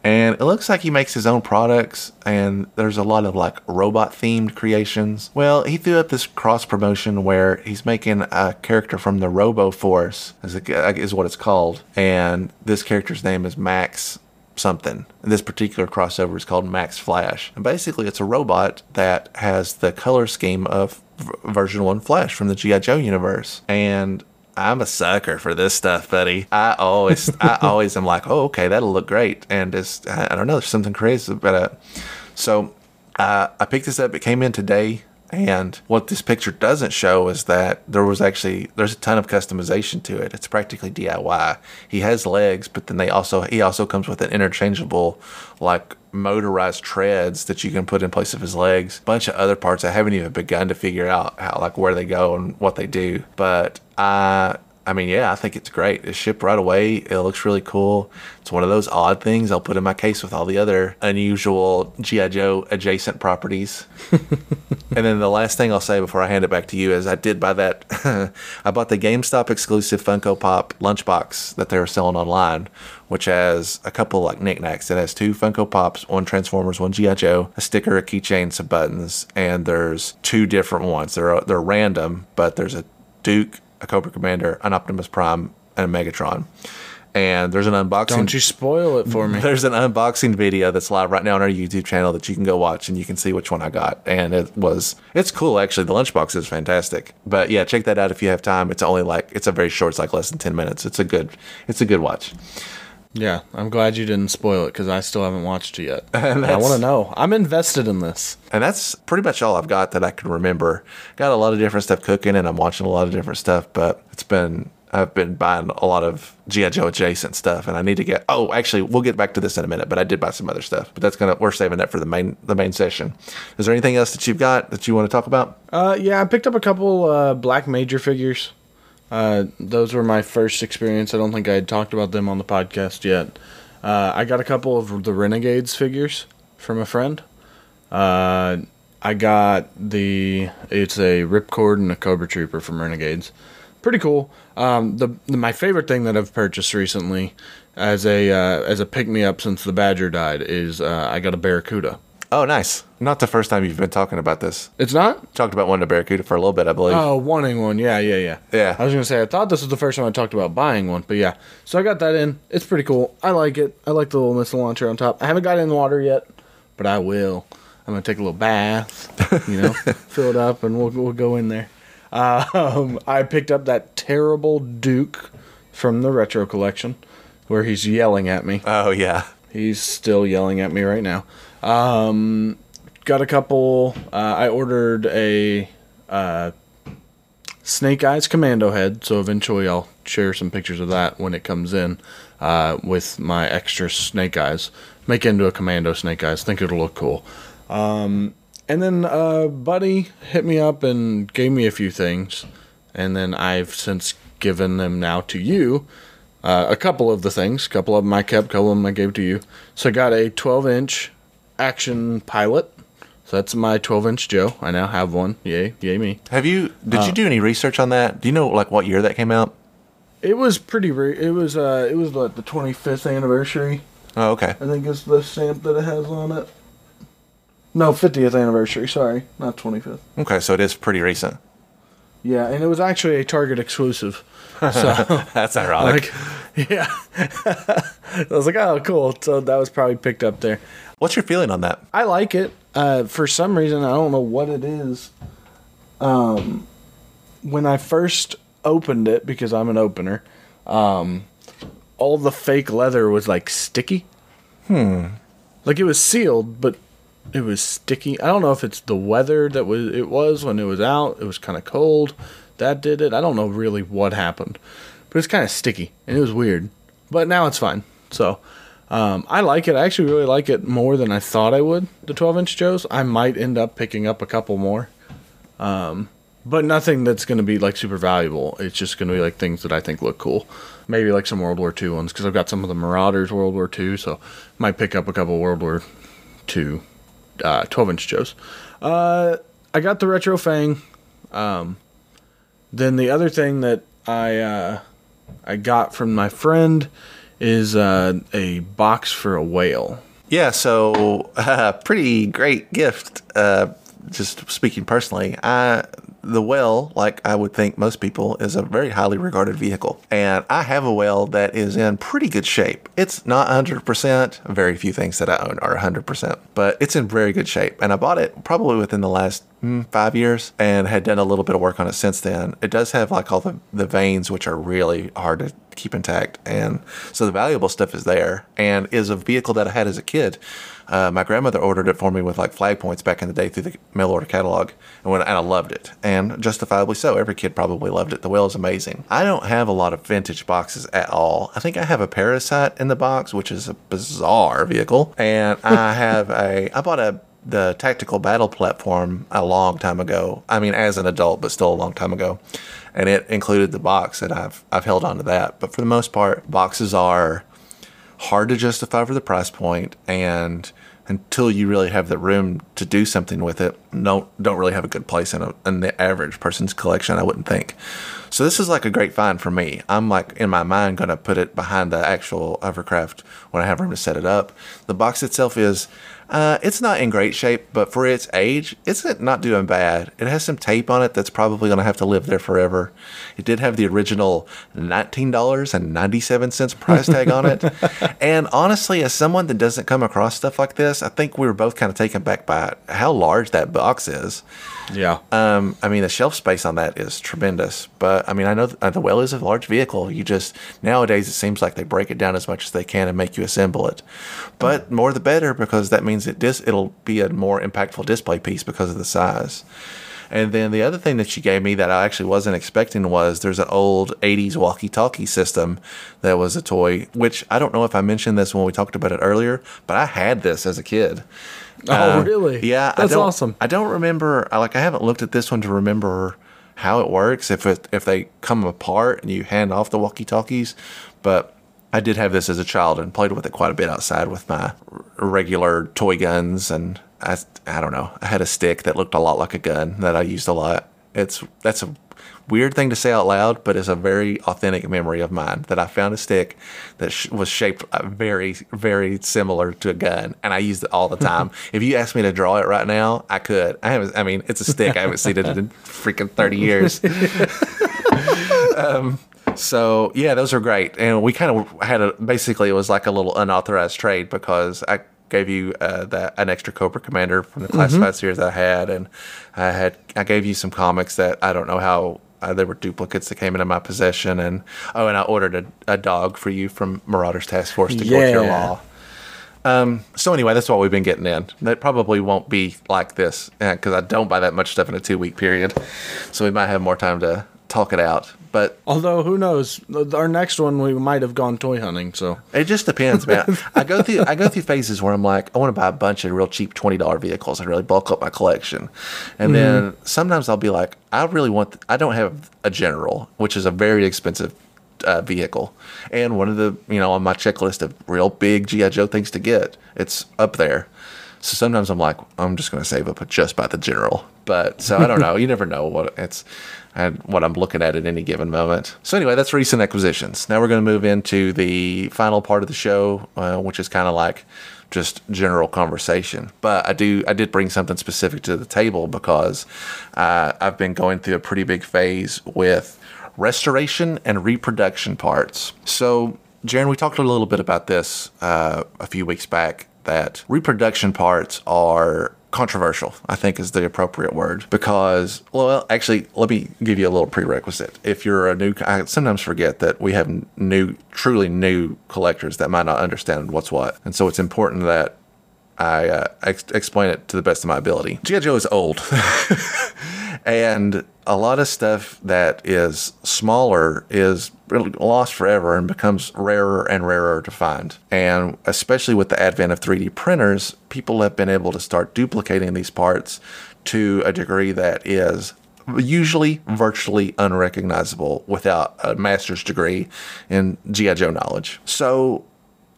And it looks like he makes his own products, and there's a lot of like robot themed creations. Well, he threw up this cross promotion where he's making a character from the Robo Force, is, what it's called. And this character's name is Max something. And this particular crossover is called Max Flash. And basically, it's a robot that has the color scheme of v- version 1 Flash from the G.I. Joe universe. And I'm a sucker for this stuff, buddy. I always, <laughs> I always am like, oh, okay, that'll look great. And it's, I I don't know, there's something crazy about it. So Uh, I picked this up. It came in today. And what this picture doesn't show is that there was actually there's a ton of customization to it. It's practically DIY. He has legs, but then they also he also comes with an interchangeable like motorized treads that you can put in place of his legs. A bunch of other parts I haven't even begun to figure out how like where they go and what they do. But I I mean, yeah, I think it's great. It's shipped right away. It looks really cool. It's one of those odd things I'll put in my case with all the other unusual G.I. Joe adjacent properties. <laughs> and then the last thing I'll say before I hand it back to you is I did buy that. <laughs> I bought the GameStop exclusive Funko Pop lunchbox that they were selling online, which has a couple like knickknacks. It has two Funko Pops, one Transformers, one G.I. Joe, a sticker, a keychain, some buttons, and there's two different ones. They're, they're random, but there's a Duke a Cobra Commander, an Optimus Prime, and a Megatron. And there's an unboxing. Don't you spoil it for me. <laughs> There's an unboxing video that's live right now on our YouTube channel that you can go watch and you can see which one I got. And it was, it's cool actually. The lunchbox is fantastic. But yeah, check that out if you have time. It's only like, it's a very short, it's like less than 10 minutes. It's a good, it's a good watch. Yeah, I'm glad you didn't spoil it because I still haven't watched it yet. <laughs> And I want to know. I'm invested in this. And that's pretty much all I've got that I can remember. Got a lot of different stuff cooking and I'm watching a lot of different stuff, but it's been I've been buying a lot of G.I. Joe adjacent stuff and I need to get oh actually we'll get back to this in a minute, but I did buy some other stuff. But that's gonna we're saving that for the main the main session. Is there anything else that you've got that you want to talk about? Uh, yeah, I picked up a couple uh, Black Major figures. Uh, those were my first experience. I don't think I had talked about them on the podcast yet. Uh, I got a couple of the Renegades figures from a friend. Uh, I got the it's a Ripcord and a Cobra Trooper from Renegades. Pretty cool. Um, the, the my favorite thing that I've purchased recently as a uh, as a pick me up since the Badger died is uh, I got a Barracuda. Oh nice. Not the first time you've been talking about this. It's not Talked about one to Barracuda for a little bit, I believe. Oh, wanting one. Yeah, yeah, yeah. Yeah. I was gonna say I thought this was the first time I talked about buying one, but yeah. So I got that in. It's pretty cool. I like it. I like the little missile launcher on top. I haven't got it in the water yet, but I will. I'm gonna take a little bath, you know, <laughs> fill it up, and we'll we'll go in there. Um, I picked up that terrible Duke from the retro collection, where he's yelling at me. Oh yeah. He's still yelling at me right now. Um, got a couple. Uh, I ordered a uh, Snake Eyes Commando head, so eventually I'll share some pictures of that when it comes in uh, with my extra Snake Eyes. Make into a Commando Snake Eyes. Think it'll look cool. Um, and then uh, Buddy hit me up and gave me a few things, and then I've since given them now to you. Uh, a couple of the things, a couple of them I kept, a couple of them I gave to you. So I got a 12 inch action pilot. So that's my 12 inch Joe. I now have one. Yay, yay me. Have you did Uh, you do any research on that? Do you know like what year that came out? It was pretty. Re- it was. Uh, it was like the 25th anniversary. Oh, okay. I think it's the stamp that it has on it. No, 50th anniversary. Sorry, not 25th. Okay, so it is pretty recent. Yeah, and it was actually a Target exclusive. So <laughs> That's ironic. like, yeah, <laughs> I was like, oh, cool. So that was probably picked up there. What's your feeling on that? I like it. Uh, for some reason, I don't know what it is. Um, when I first opened it, because I'm an opener, um, all the fake leather was like sticky. Hmm. Like it was sealed, but it was sticky. I don't know if it's the weather that was it was when it was out. It was kind of cold. That did it. I don't know really what happened, but it's kind of sticky and it was weird. But now it's fine. So um, I like it. I actually really like it more than I thought I would. The 12 inch Joes. I might end up picking up a couple more. Um, but nothing that's going to be like super valuable. It's just going to be like things that I think look cool. Maybe like some World War II ones because I've got some of the Marauders World War II, so might pick up a couple World War II uh, 12 inch Joes. Uh, I got the Retro Fang. Um, then the other thing that I uh, I got from my friend is uh, a box for a whale. Yeah, so uh, pretty great gift. Uh, just speaking personally, I the whale, like I would think most people, is a very highly regarded vehicle, and I have a whale that is in pretty good shape. It's not 100%. Very few things that I own are 100%, but it's in very good shape, and I bought it probably within the last five years and had done a little bit of work on it since then. It does have like all the, the vanes, which are really hard to keep intact. And so the valuable stuff is there and is a vehicle that I had as a kid. Uh, my grandmother ordered it for me with like flag points back in the day through the mail order catalog, and, when, and I loved it, and justifiably so. Every kid probably loved it. The whale is amazing. I don't have a lot of vintage boxes at all. I think I have a Parasite in the box, which is a bizarre vehicle, and I <laughs> have a. I bought a the tactical battle platform a long time ago. I mean, as an adult, but still a long time ago, and it included the box, and I've I've held on to that. But for the most part, boxes are hard to justify for the price point and until you really have the room to do something with it don't don't really have a good place in, a, in the average person's collection i wouldn't think so this is like a great find for me i'm like in my mind going to put it behind the actual hovercraft when i have room to set it up the box itself is uh, it's not in great shape, but for its age, it's not doing bad. It has some tape on it that's probably going to have to live there forever. It did have the original $19.97 price tag on it. <laughs> and honestly, as someone that doesn't come across stuff like this, I think we were both kind of taken back by how large that box is. Yeah. Um, I mean, the shelf space on that is tremendous. But I mean, I know th- the Whale is a large vehicle. You just nowadays it seems like they break it down as much as they can and make you assemble it. But more the better because that means it dis- it'll be a more impactful display piece because of the size. And then the other thing that she gave me that I actually wasn't expecting was there's an old 80s walkie talkie system that was a toy, which I don't know if I mentioned this when we talked about it earlier, but I had this as a kid. Oh, Uh, really? Yeah, That's don't- awesome. I don't remember. I- Like I haven't looked at this one to remember how it works. If it if they come apart and you hand off the walkie talkies, but I did have this as a child and played with it quite a bit outside with my r- regular toy guns and I I don't know. I had a stick that looked a lot like a gun that I used a lot. It's that's a weird thing to say out loud, but it's a very authentic memory of mine that I found a stick that sh- was shaped uh, very, very similar to a gun, and I used it all the time. <laughs> if you asked me to draw it right now, I could. I haven't. I mean, it's a stick. I haven't seen it in freaking thirty years. <laughs> um, so yeah, those are great, and we kind of had a basically it was like a little unauthorized trade because I gave you uh, that an extra Cobra Commander from the classified series I had, and I had I gave you some comics that I don't know how uh, they were duplicates that came into my possession, and oh, and I ordered a, a dog for you from Marauders Task Force to court your Yeah. law. Um, so anyway, that's what we've been getting in. That probably won't be like this because I don't buy that much stuff in a two week period, so we might have more time to talk it out. But Although who knows, our next one we might have gone toy hunting. So It just depends, man. <laughs> I go through I go through phases where I'm like, I want to buy a bunch of real cheap twenty dollar vehicles and really bulk up my collection, and then sometimes I'll be like, I really want. I don't have a General, which is a very expensive uh, vehicle, and one of the you know on my checklist of real big GI Joe things to get, it's up there. So sometimes I'm like, I'm just going to save up just buy the General. But so I don't <laughs> know. You never know what it's and what I'm looking at at any given moment. So anyway, that's recent acquisitions. Now we're going to move into the final part of the show, uh, which is kind of like just general conversation. But I do I did bring something specific to the table because uh, I've been going through a pretty big phase with restoration and reproduction parts. So Jaron, we talked a little bit about this uh, a few weeks back. That reproduction parts are controversial, I think is the appropriate word. Because, well, actually, let me give you a little prerequisite. If you're a new, I sometimes forget that we have new, truly new collectors that might not understand what's what. And so it's important that I uh, ex- explain it to the best of my ability. G.I. Joe is old. <laughs> and a lot of stuff that is smaller is lost forever and becomes rarer and rarer to find. And especially with the advent of 3D printers, people have been able to start duplicating these parts to a degree that is usually virtually unrecognizable without a master's degree in G.I. Joe knowledge. So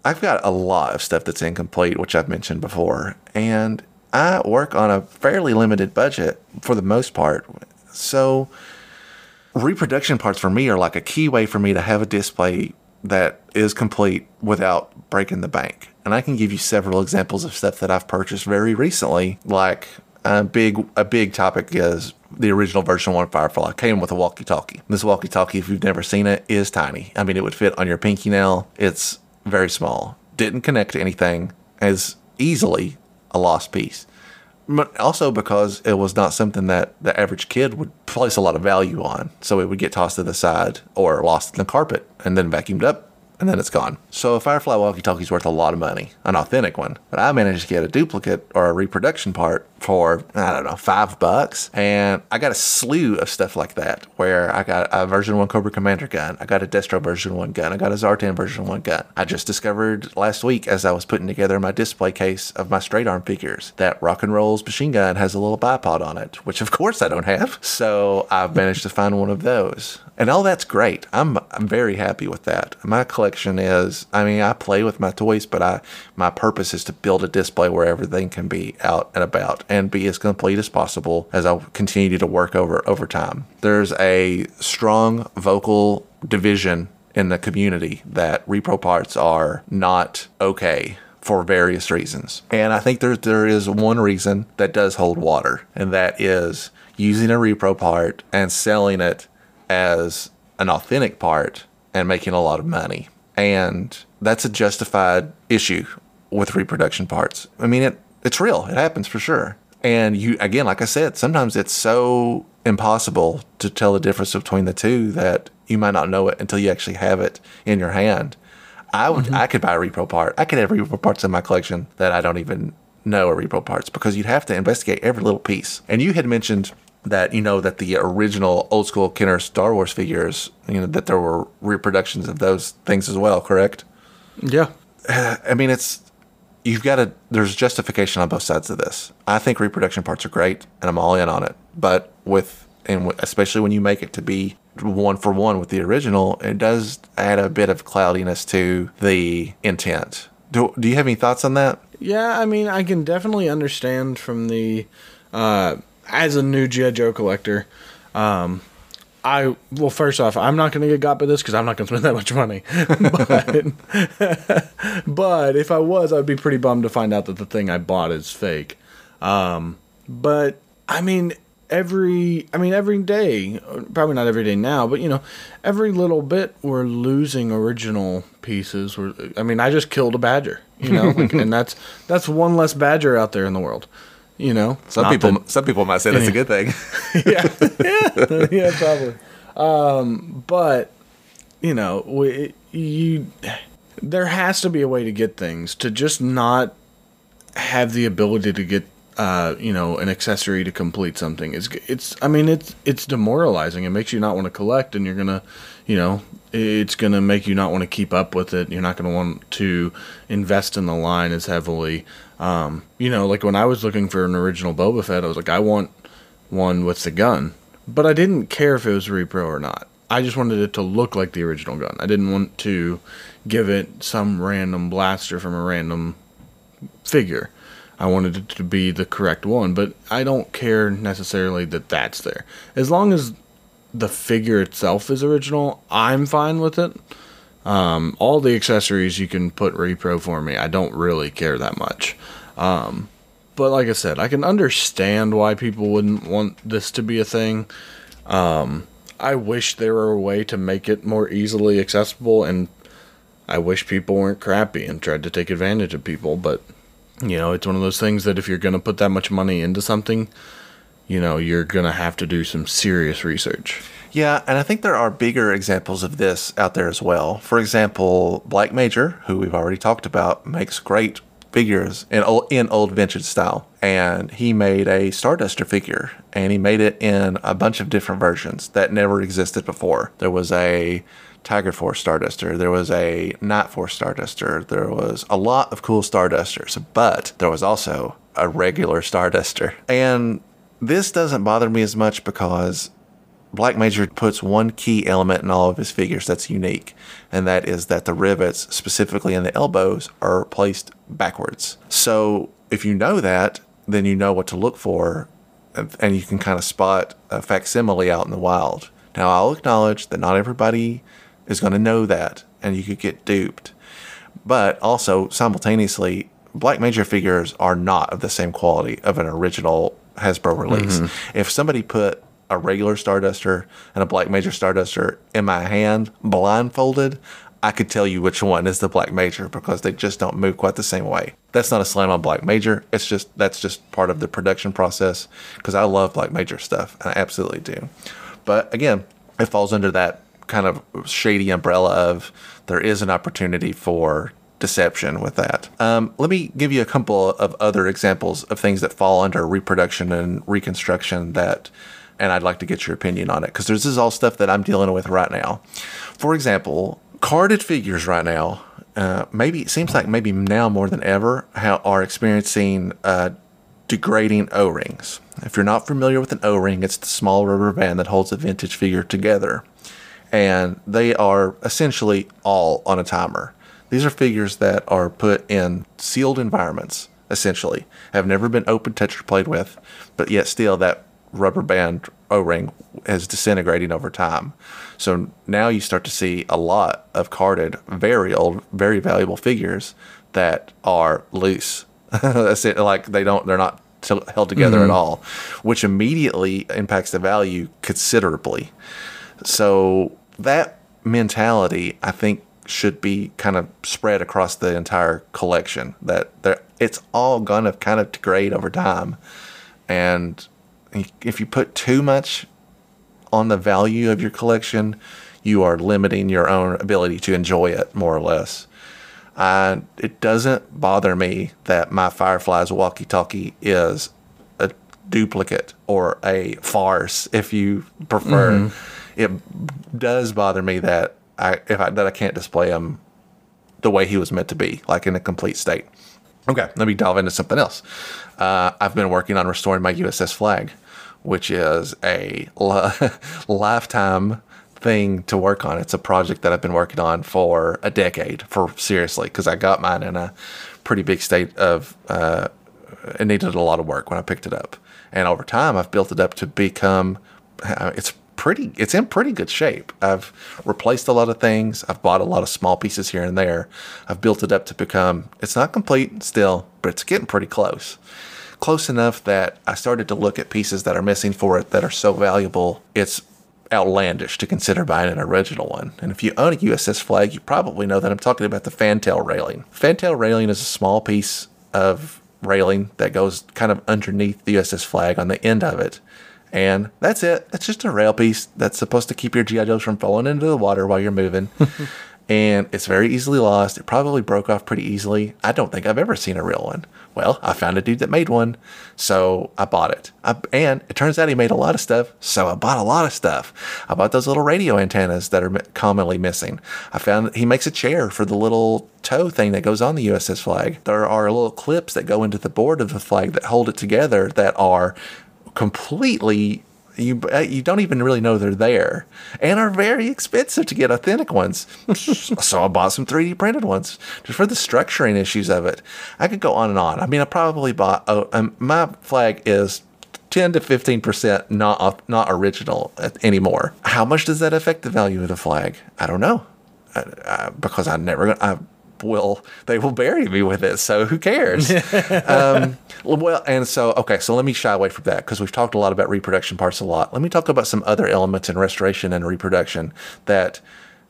I've got a lot of stuff that's incomplete, which I've mentioned before, and I work on a fairly limited budget for the most part. So reproduction parts for me are like a key way for me to have a display that is complete without breaking the bank. And I can give you several examples of stuff that I've purchased very recently. Like a big a big topic is the original version one Firefly came with a walkie-talkie. This walkie-talkie, if you've never seen it, is tiny. I mean, it would fit on your pinky nail. It's very small. Didn't connect to anything. As easily a lost piece. But also because it was not something that the average kid would place a lot of value on. So it would get tossed to the side or lost in the carpet and then vacuumed up and then it's gone. So a Firefly walkie talkie's worth a lot of money, an authentic one. But I managed to get a duplicate or a reproduction part for, I don't know, five bucks. And I got a slew of stuff like that where I got a version 1 Cobra Commander gun, I got a Destro version 1 gun, I got a Zartan version 1 gun. I just discovered last week as I was putting together my display case of my straight arm figures that Rock and Roll's machine gun has a little bipod on it, which of course I don't have. <laughs> So I've managed to find one of those. And all that's great. I'm I'm very happy with that. My collection is I mean, I play with my toys, but I my purpose is to build a display where everything can be out and about and be as complete as possible as I continue to work over over time. There's a strong vocal division in the community that repro parts are not okay for various reasons. And I think there there is one reason that does hold water, and that is using a repro part and selling it as an authentic part and making a lot of money. And that's a justified issue with reproduction parts. I mean, it it's real. It happens for sure. And you again, like I said, sometimes it's so impossible to tell the difference between the two that you might not know it until you actually have it in your hand. I would mm-hmm. I could buy a repro part. I could have repro parts in my collection that I don't even know are repro parts because you'd have to investigate every little piece. And you had mentioned that you know that the original old school Kenner Star Wars figures, you know, that there were reproductions of those things as well, correct? Yeah. <sighs> I mean, it's you've got to. There's justification on both sides of this. I think reproduction parts are great, and I'm all in on it. But with and especially when you make it to be one for one with the original, it does add a bit of cloudiness to the intent. Do Do you have any thoughts on that? Yeah, I mean, I can definitely understand from the uh, as a new GI Joe collector. Um, I well, first off, I'm not going to get got by this because I'm not going to spend that much money. <laughs> but, <laughs> but if I was, I'd be pretty bummed to find out that the thing I bought is fake. Um, but I mean, every I mean every day, probably not every day now, but you know, every little bit we're losing original pieces. We're, I mean, I just killed a badger, you know, like, <laughs> and that's that's one less badger out there in the world. You know, Some Not people that- some people might say that's a good thing. <laughs> <laughs> yeah, yeah, <laughs> yeah, probably. Um, but you know, we, you there has to be a way to get things to just not have the ability to get uh, you know an accessory to complete something. It's it's I mean it's it's demoralizing. It makes you not want to collect, and you're gonna you know it's gonna make you not want to keep up with it. You're not gonna want to invest in the line as heavily. Um, you know, like when I was looking for an original Boba Fett, I was like, I want one with the gun, but I didn't care if it was repro or not. I just wanted it to look like the original gun. I didn't want to give it some random blaster from a random figure. I wanted it to be the correct one, but I don't care necessarily that that's there. As long as the figure itself is original, I'm fine with it. Um, all the accessories you can put repro for me. I don't really care that much. Um, but like I said, I can understand why people wouldn't want this to be a thing. Um, I wish there were a way to make it more easily accessible, and I wish people weren't crappy and tried to take advantage of people. But you know, it's one of those things that if you're going to put that much money into something, you know, you're going to have to do some serious research. Yeah, and I think there are bigger examples of this out there as well. For example, Black Major, who we've already talked about, makes great figures in old, in old vintage style. And he made a Starduster figure, and he made it in a bunch of different versions that never existed before. There was a Tiger Force Starduster, there was a Night Force Starduster, there was a lot of cool Stardusters, but there was also a regular Starduster. And this doesn't bother me as much because Black Major puts one key element in all of his figures that's unique, and that is that the rivets, specifically in the elbows, are placed backwards. So if you know that, then you know what to look for, and you can kind of spot a facsimile out in the wild. Now, I'll acknowledge that not everybody is going to know that, and you could get duped. But also, simultaneously, Black Major figures are not of the same quality of an original Hasbro release. Mm-hmm. If somebody put a regular Starduster and a Black Major Starduster in my hand, blindfolded, I could tell you which one is the Black Major because they just don't move quite the same way. That's not a slam on Black Major. It's just that's just part of the production process because I love Black Major stuff. I absolutely do. But again, it falls under that kind of shady umbrella of there is an opportunity for deception with that. Um, let me give you a couple of other examples of things that fall under reproduction and reconstruction that, and I'd like to get your opinion on it because this is all stuff that I'm dealing with right now. For example, carded figures right now, uh, maybe it seems like maybe now more than ever, how are experiencing uh, degrading O rings. If you're not familiar with an O ring, it's the small rubber band that holds a vintage figure together. And they are essentially all on a timer. These are figures that are put in sealed environments, essentially, have never been open, touched, or played with, but yet still that rubber band O ring is disintegrating over time. So now you start to see a lot of carded, very old, very valuable figures that are loose. <laughs> like they don't, they're not t- held together Mm-hmm. at all, which immediately impacts the value considerably. So that mentality, I think, should be kind of spread across the entire collection. That there, it's all gonna kind of degrade over time, and if you put too much on the value of your collection, you are limiting your own ability to enjoy it more or less. It doesn't bother me that my Fireflies walkie-talkie is a duplicate or a farce, if you prefer. It does bother me that I if I, that I can't display him the way he was meant to be, like in a complete state. Okay, let me delve into something else. Uh, I've been working on restoring my USS Flag, which is a <laughs> lifetime thing to work on. It's a project that I've been working on for a decade, for seriously, because I got mine in a pretty big state of uh, it needed a lot of work when I picked it up, and over time I've built it up to become uh, it's pretty it's in pretty good shape. I've replaced a lot of things. I've bought a lot of small pieces here and there. I've built it up to become it's not complete still, but it's getting pretty close. Close enough that I started to look at pieces that are missing for it that are so valuable. It's outlandish to consider buying an original one. And if you own a USS flag, you probably know that I'm talking about the fantail railing. Fantail railing is a small piece of railing that goes kind of underneath the USS flag on the end of it. And that's it. That's just a rail piece that's supposed to keep your GI Joes from falling into the water while you're moving. <laughs> and it's very easily lost. It probably broke off pretty easily. I don't think I've ever seen a real one. Well, I found a dude that made one, so I bought it. I, and it turns out he made a lot of stuff, so I bought a lot of stuff. I bought those little radio antennas that are commonly missing. I found he makes a chair for the little toe thing that goes on the USS flag. There are little clips that go into the board of the flag that hold it together that are completely you uh, you don't even really know they're there and are very expensive to get authentic ones. <laughs> so I bought some 3D printed ones just for the structuring issues of it. I could go on and on. I mean, I probably bought oh, um, my flag is 10 to 15% not not original anymore. How much does that affect the value of the flag? I don't know. I, I, because I never I will they will bury me with it. So who cares? <laughs> um, well, and so okay, so let me shy away from that because we've talked a lot about reproduction parts a lot. Let me talk about some other elements in restoration and reproduction that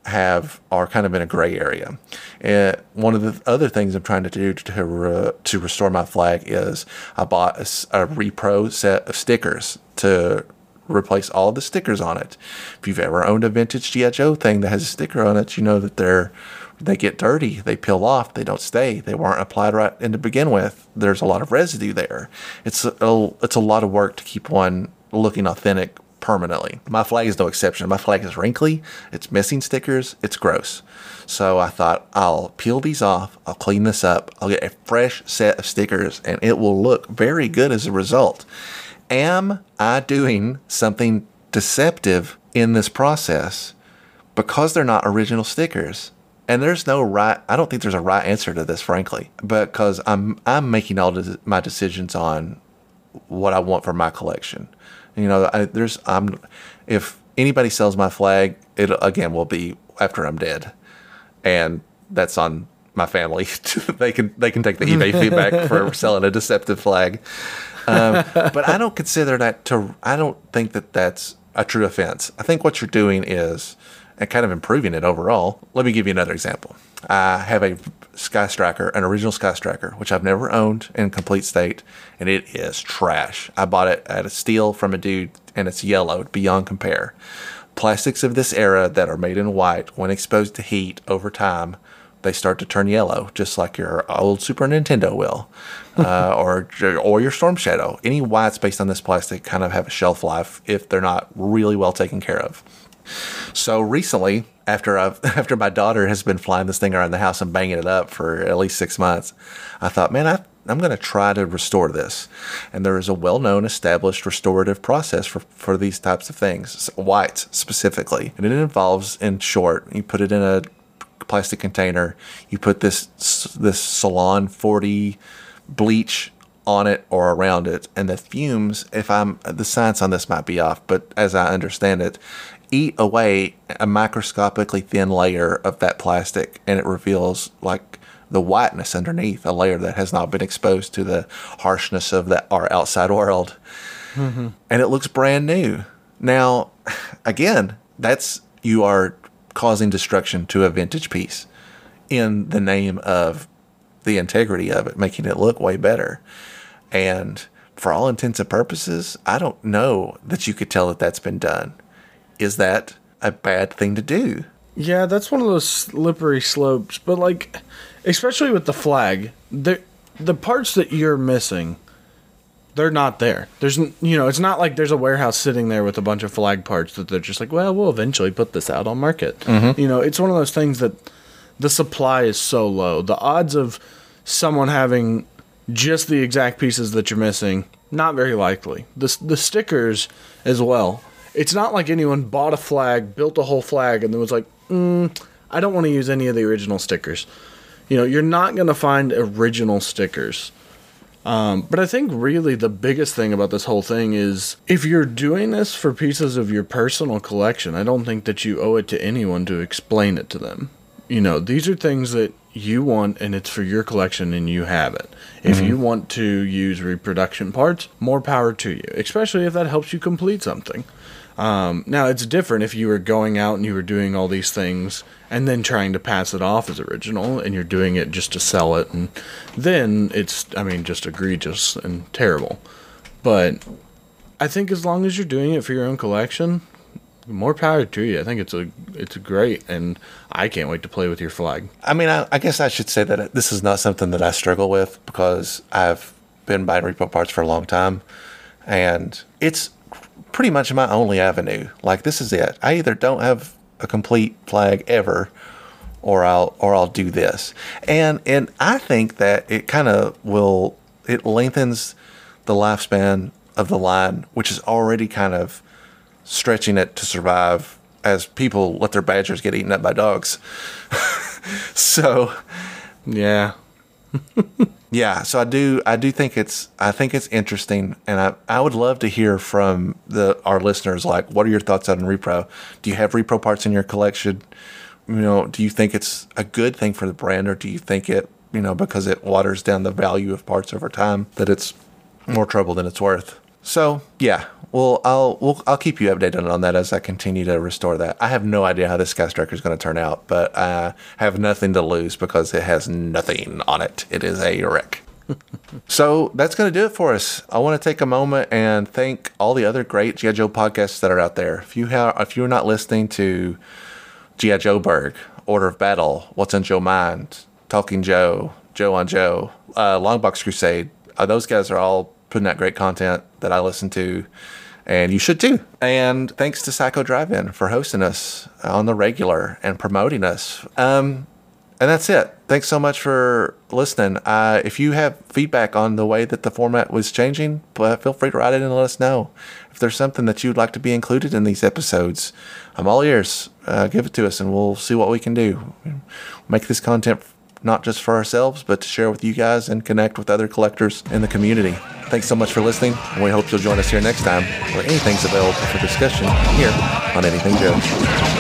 have are kind of in a gray area. And one of the other things I'm trying to do to re, to restore my flag is I bought a repro set of stickers to replace all the stickers on it. If you've ever owned a vintage GI Joe thing that has a sticker on it, you know that they're they get dirty, they peel off, they don't stay, they weren't applied right in to begin with. There's a lot of residue there. It's a, it's a lot of work to keep one looking authentic permanently. My flag is no exception. My flag is wrinkly, it's missing stickers, it's gross. So I thought I'll peel these off, I'll clean this up, I'll get a fresh set of stickers, and it will look very good as a result. Am I doing something deceptive in this process because they're not original stickers? And there's no right. I don't think there's a right answer to this, frankly, because I'm I'm making all de- my decisions on what I want for my collection. You know, I, there's I'm if anybody sells my flag, it again will be after I'm dead, and that's on my family. <laughs> they can they can take the eBay feedback <laughs> for selling a deceptive flag. Um, but I don't consider that to. I don't think that that's a true offense. I think what you're doing is and kind of improving it overall. Let me give you another example. I have a Sky Striker, an original Sky Striker, which I've never owned in complete state, and it is trash. I bought it at a steal from a dude, and it's yellowed beyond compare. Plastics of this era that are made in white, when exposed to heat over time, they start to turn yellow, just like your old Super Nintendo will, <laughs> uh, or or your Storm Shadow. Any whites based on this plastic kind of have a shelf life if they're not really well taken care of. So recently, after I've <laughs> after my daughter has been flying this thing around the house and banging it up for at least six months, I thought, man, I, I'm going to try to restore this. And there is a well-known, established restorative process for for these types of things, whites specifically, and it involves, in short, you put it in a plastic container, you put this this Salon 40 bleach on it or around it and the fumes if i'm the science on this might be off but as i understand it eat away a microscopically thin layer of that plastic and it reveals like the whiteness underneath a layer that has not been exposed to the harshness of the, our outside world. Mm-hmm. and it looks brand new. Now <sighs> again that's you are causing destruction to a vintage piece in the name of the integrity of it making it look way better. And for all intents and purposes i don't know that you could tell that that's been done is that a bad thing to do? Yeah, that's one of those slippery slopes. But like, especially with the flag, the the parts that you're missing, they're not there. There's you know, it's not like there's a warehouse sitting there with a bunch of flag parts that they're just like, well, we'll eventually put this out on market. Mm-hmm. You know, it's one of those things that the supply is so low. The odds of someone having just the exact pieces that you're missing, not very likely. The the stickers as well it's not like anyone bought a flag, built a whole flag, and then was like, mm, I don't want to use any of the original stickers. You know, you're not going to find original stickers. Um, but I think really the biggest thing about this whole thing is if you're doing this for pieces of your personal collection, I don't think that you owe it to anyone to explain it to them. You know, these are things that you want and it's for your collection and you have it. If mm-hmm. you want to use reproduction parts, more power to you, especially if that helps you complete something. Um, now it's different if you were going out and you were doing all these things and then trying to pass it off as original and you're doing it just to sell it and then it's I mean just egregious and terrible. But I think as long as you're doing it for your own collection, more power to you. I think it's a it's great, and I can't wait to play with your flag. I mean, I, I guess I should say that this is not something that I struggle with because I've been buying repo parts for a long time, and it's pretty much my only avenue. Like this is it. I either don't have a complete flag ever or I'll or I'll do this. And and I think that it kind of will it lengthens the lifespan of the line, which is already kind of stretching it to survive as people let their badgers get eaten up by dogs. <laughs> so yeah. Yeah, so I do I do think it's I think it's interesting and I, I would love to hear from the our listeners like what are your thoughts on repro? Do you have repro parts in your collection? You know, do you think it's a good thing for the brand or do you think it, you know, because it waters down the value of parts over time that it's more trouble than it's worth? So, yeah, well, I'll we'll, I'll keep you updated on that as I continue to restore that. I have no idea how this Sky Striker is going to turn out, but I have nothing to lose because it has nothing on it. It is a wreck. <laughs> so that's going to do it for us. I want to take a moment and thank all the other great GI Joe podcasts that are out there. If you have, if you're not listening to GI Joe Berg, Order of Battle, What's on Joe Mind, Talking Joe, Joe on Joe, uh, Longbox Crusade, uh, those guys are all putting out great content that I listen to and you should too. And thanks to Psycho Drive In for hosting us on the regular and promoting us. Um, and that's it. Thanks so much for listening. Uh, if you have feedback on the way that the format was changing, feel free to write it and let us know. If there's something that you'd like to be included in these episodes, I'm all ears. Uh, give it to us and we'll see what we can do. Make this content not just for ourselves, but to share with you guys and connect with other collectors in the community. Thanks so much for listening, and we hope you'll join us here next time where anything's available for discussion here on Anything Joe.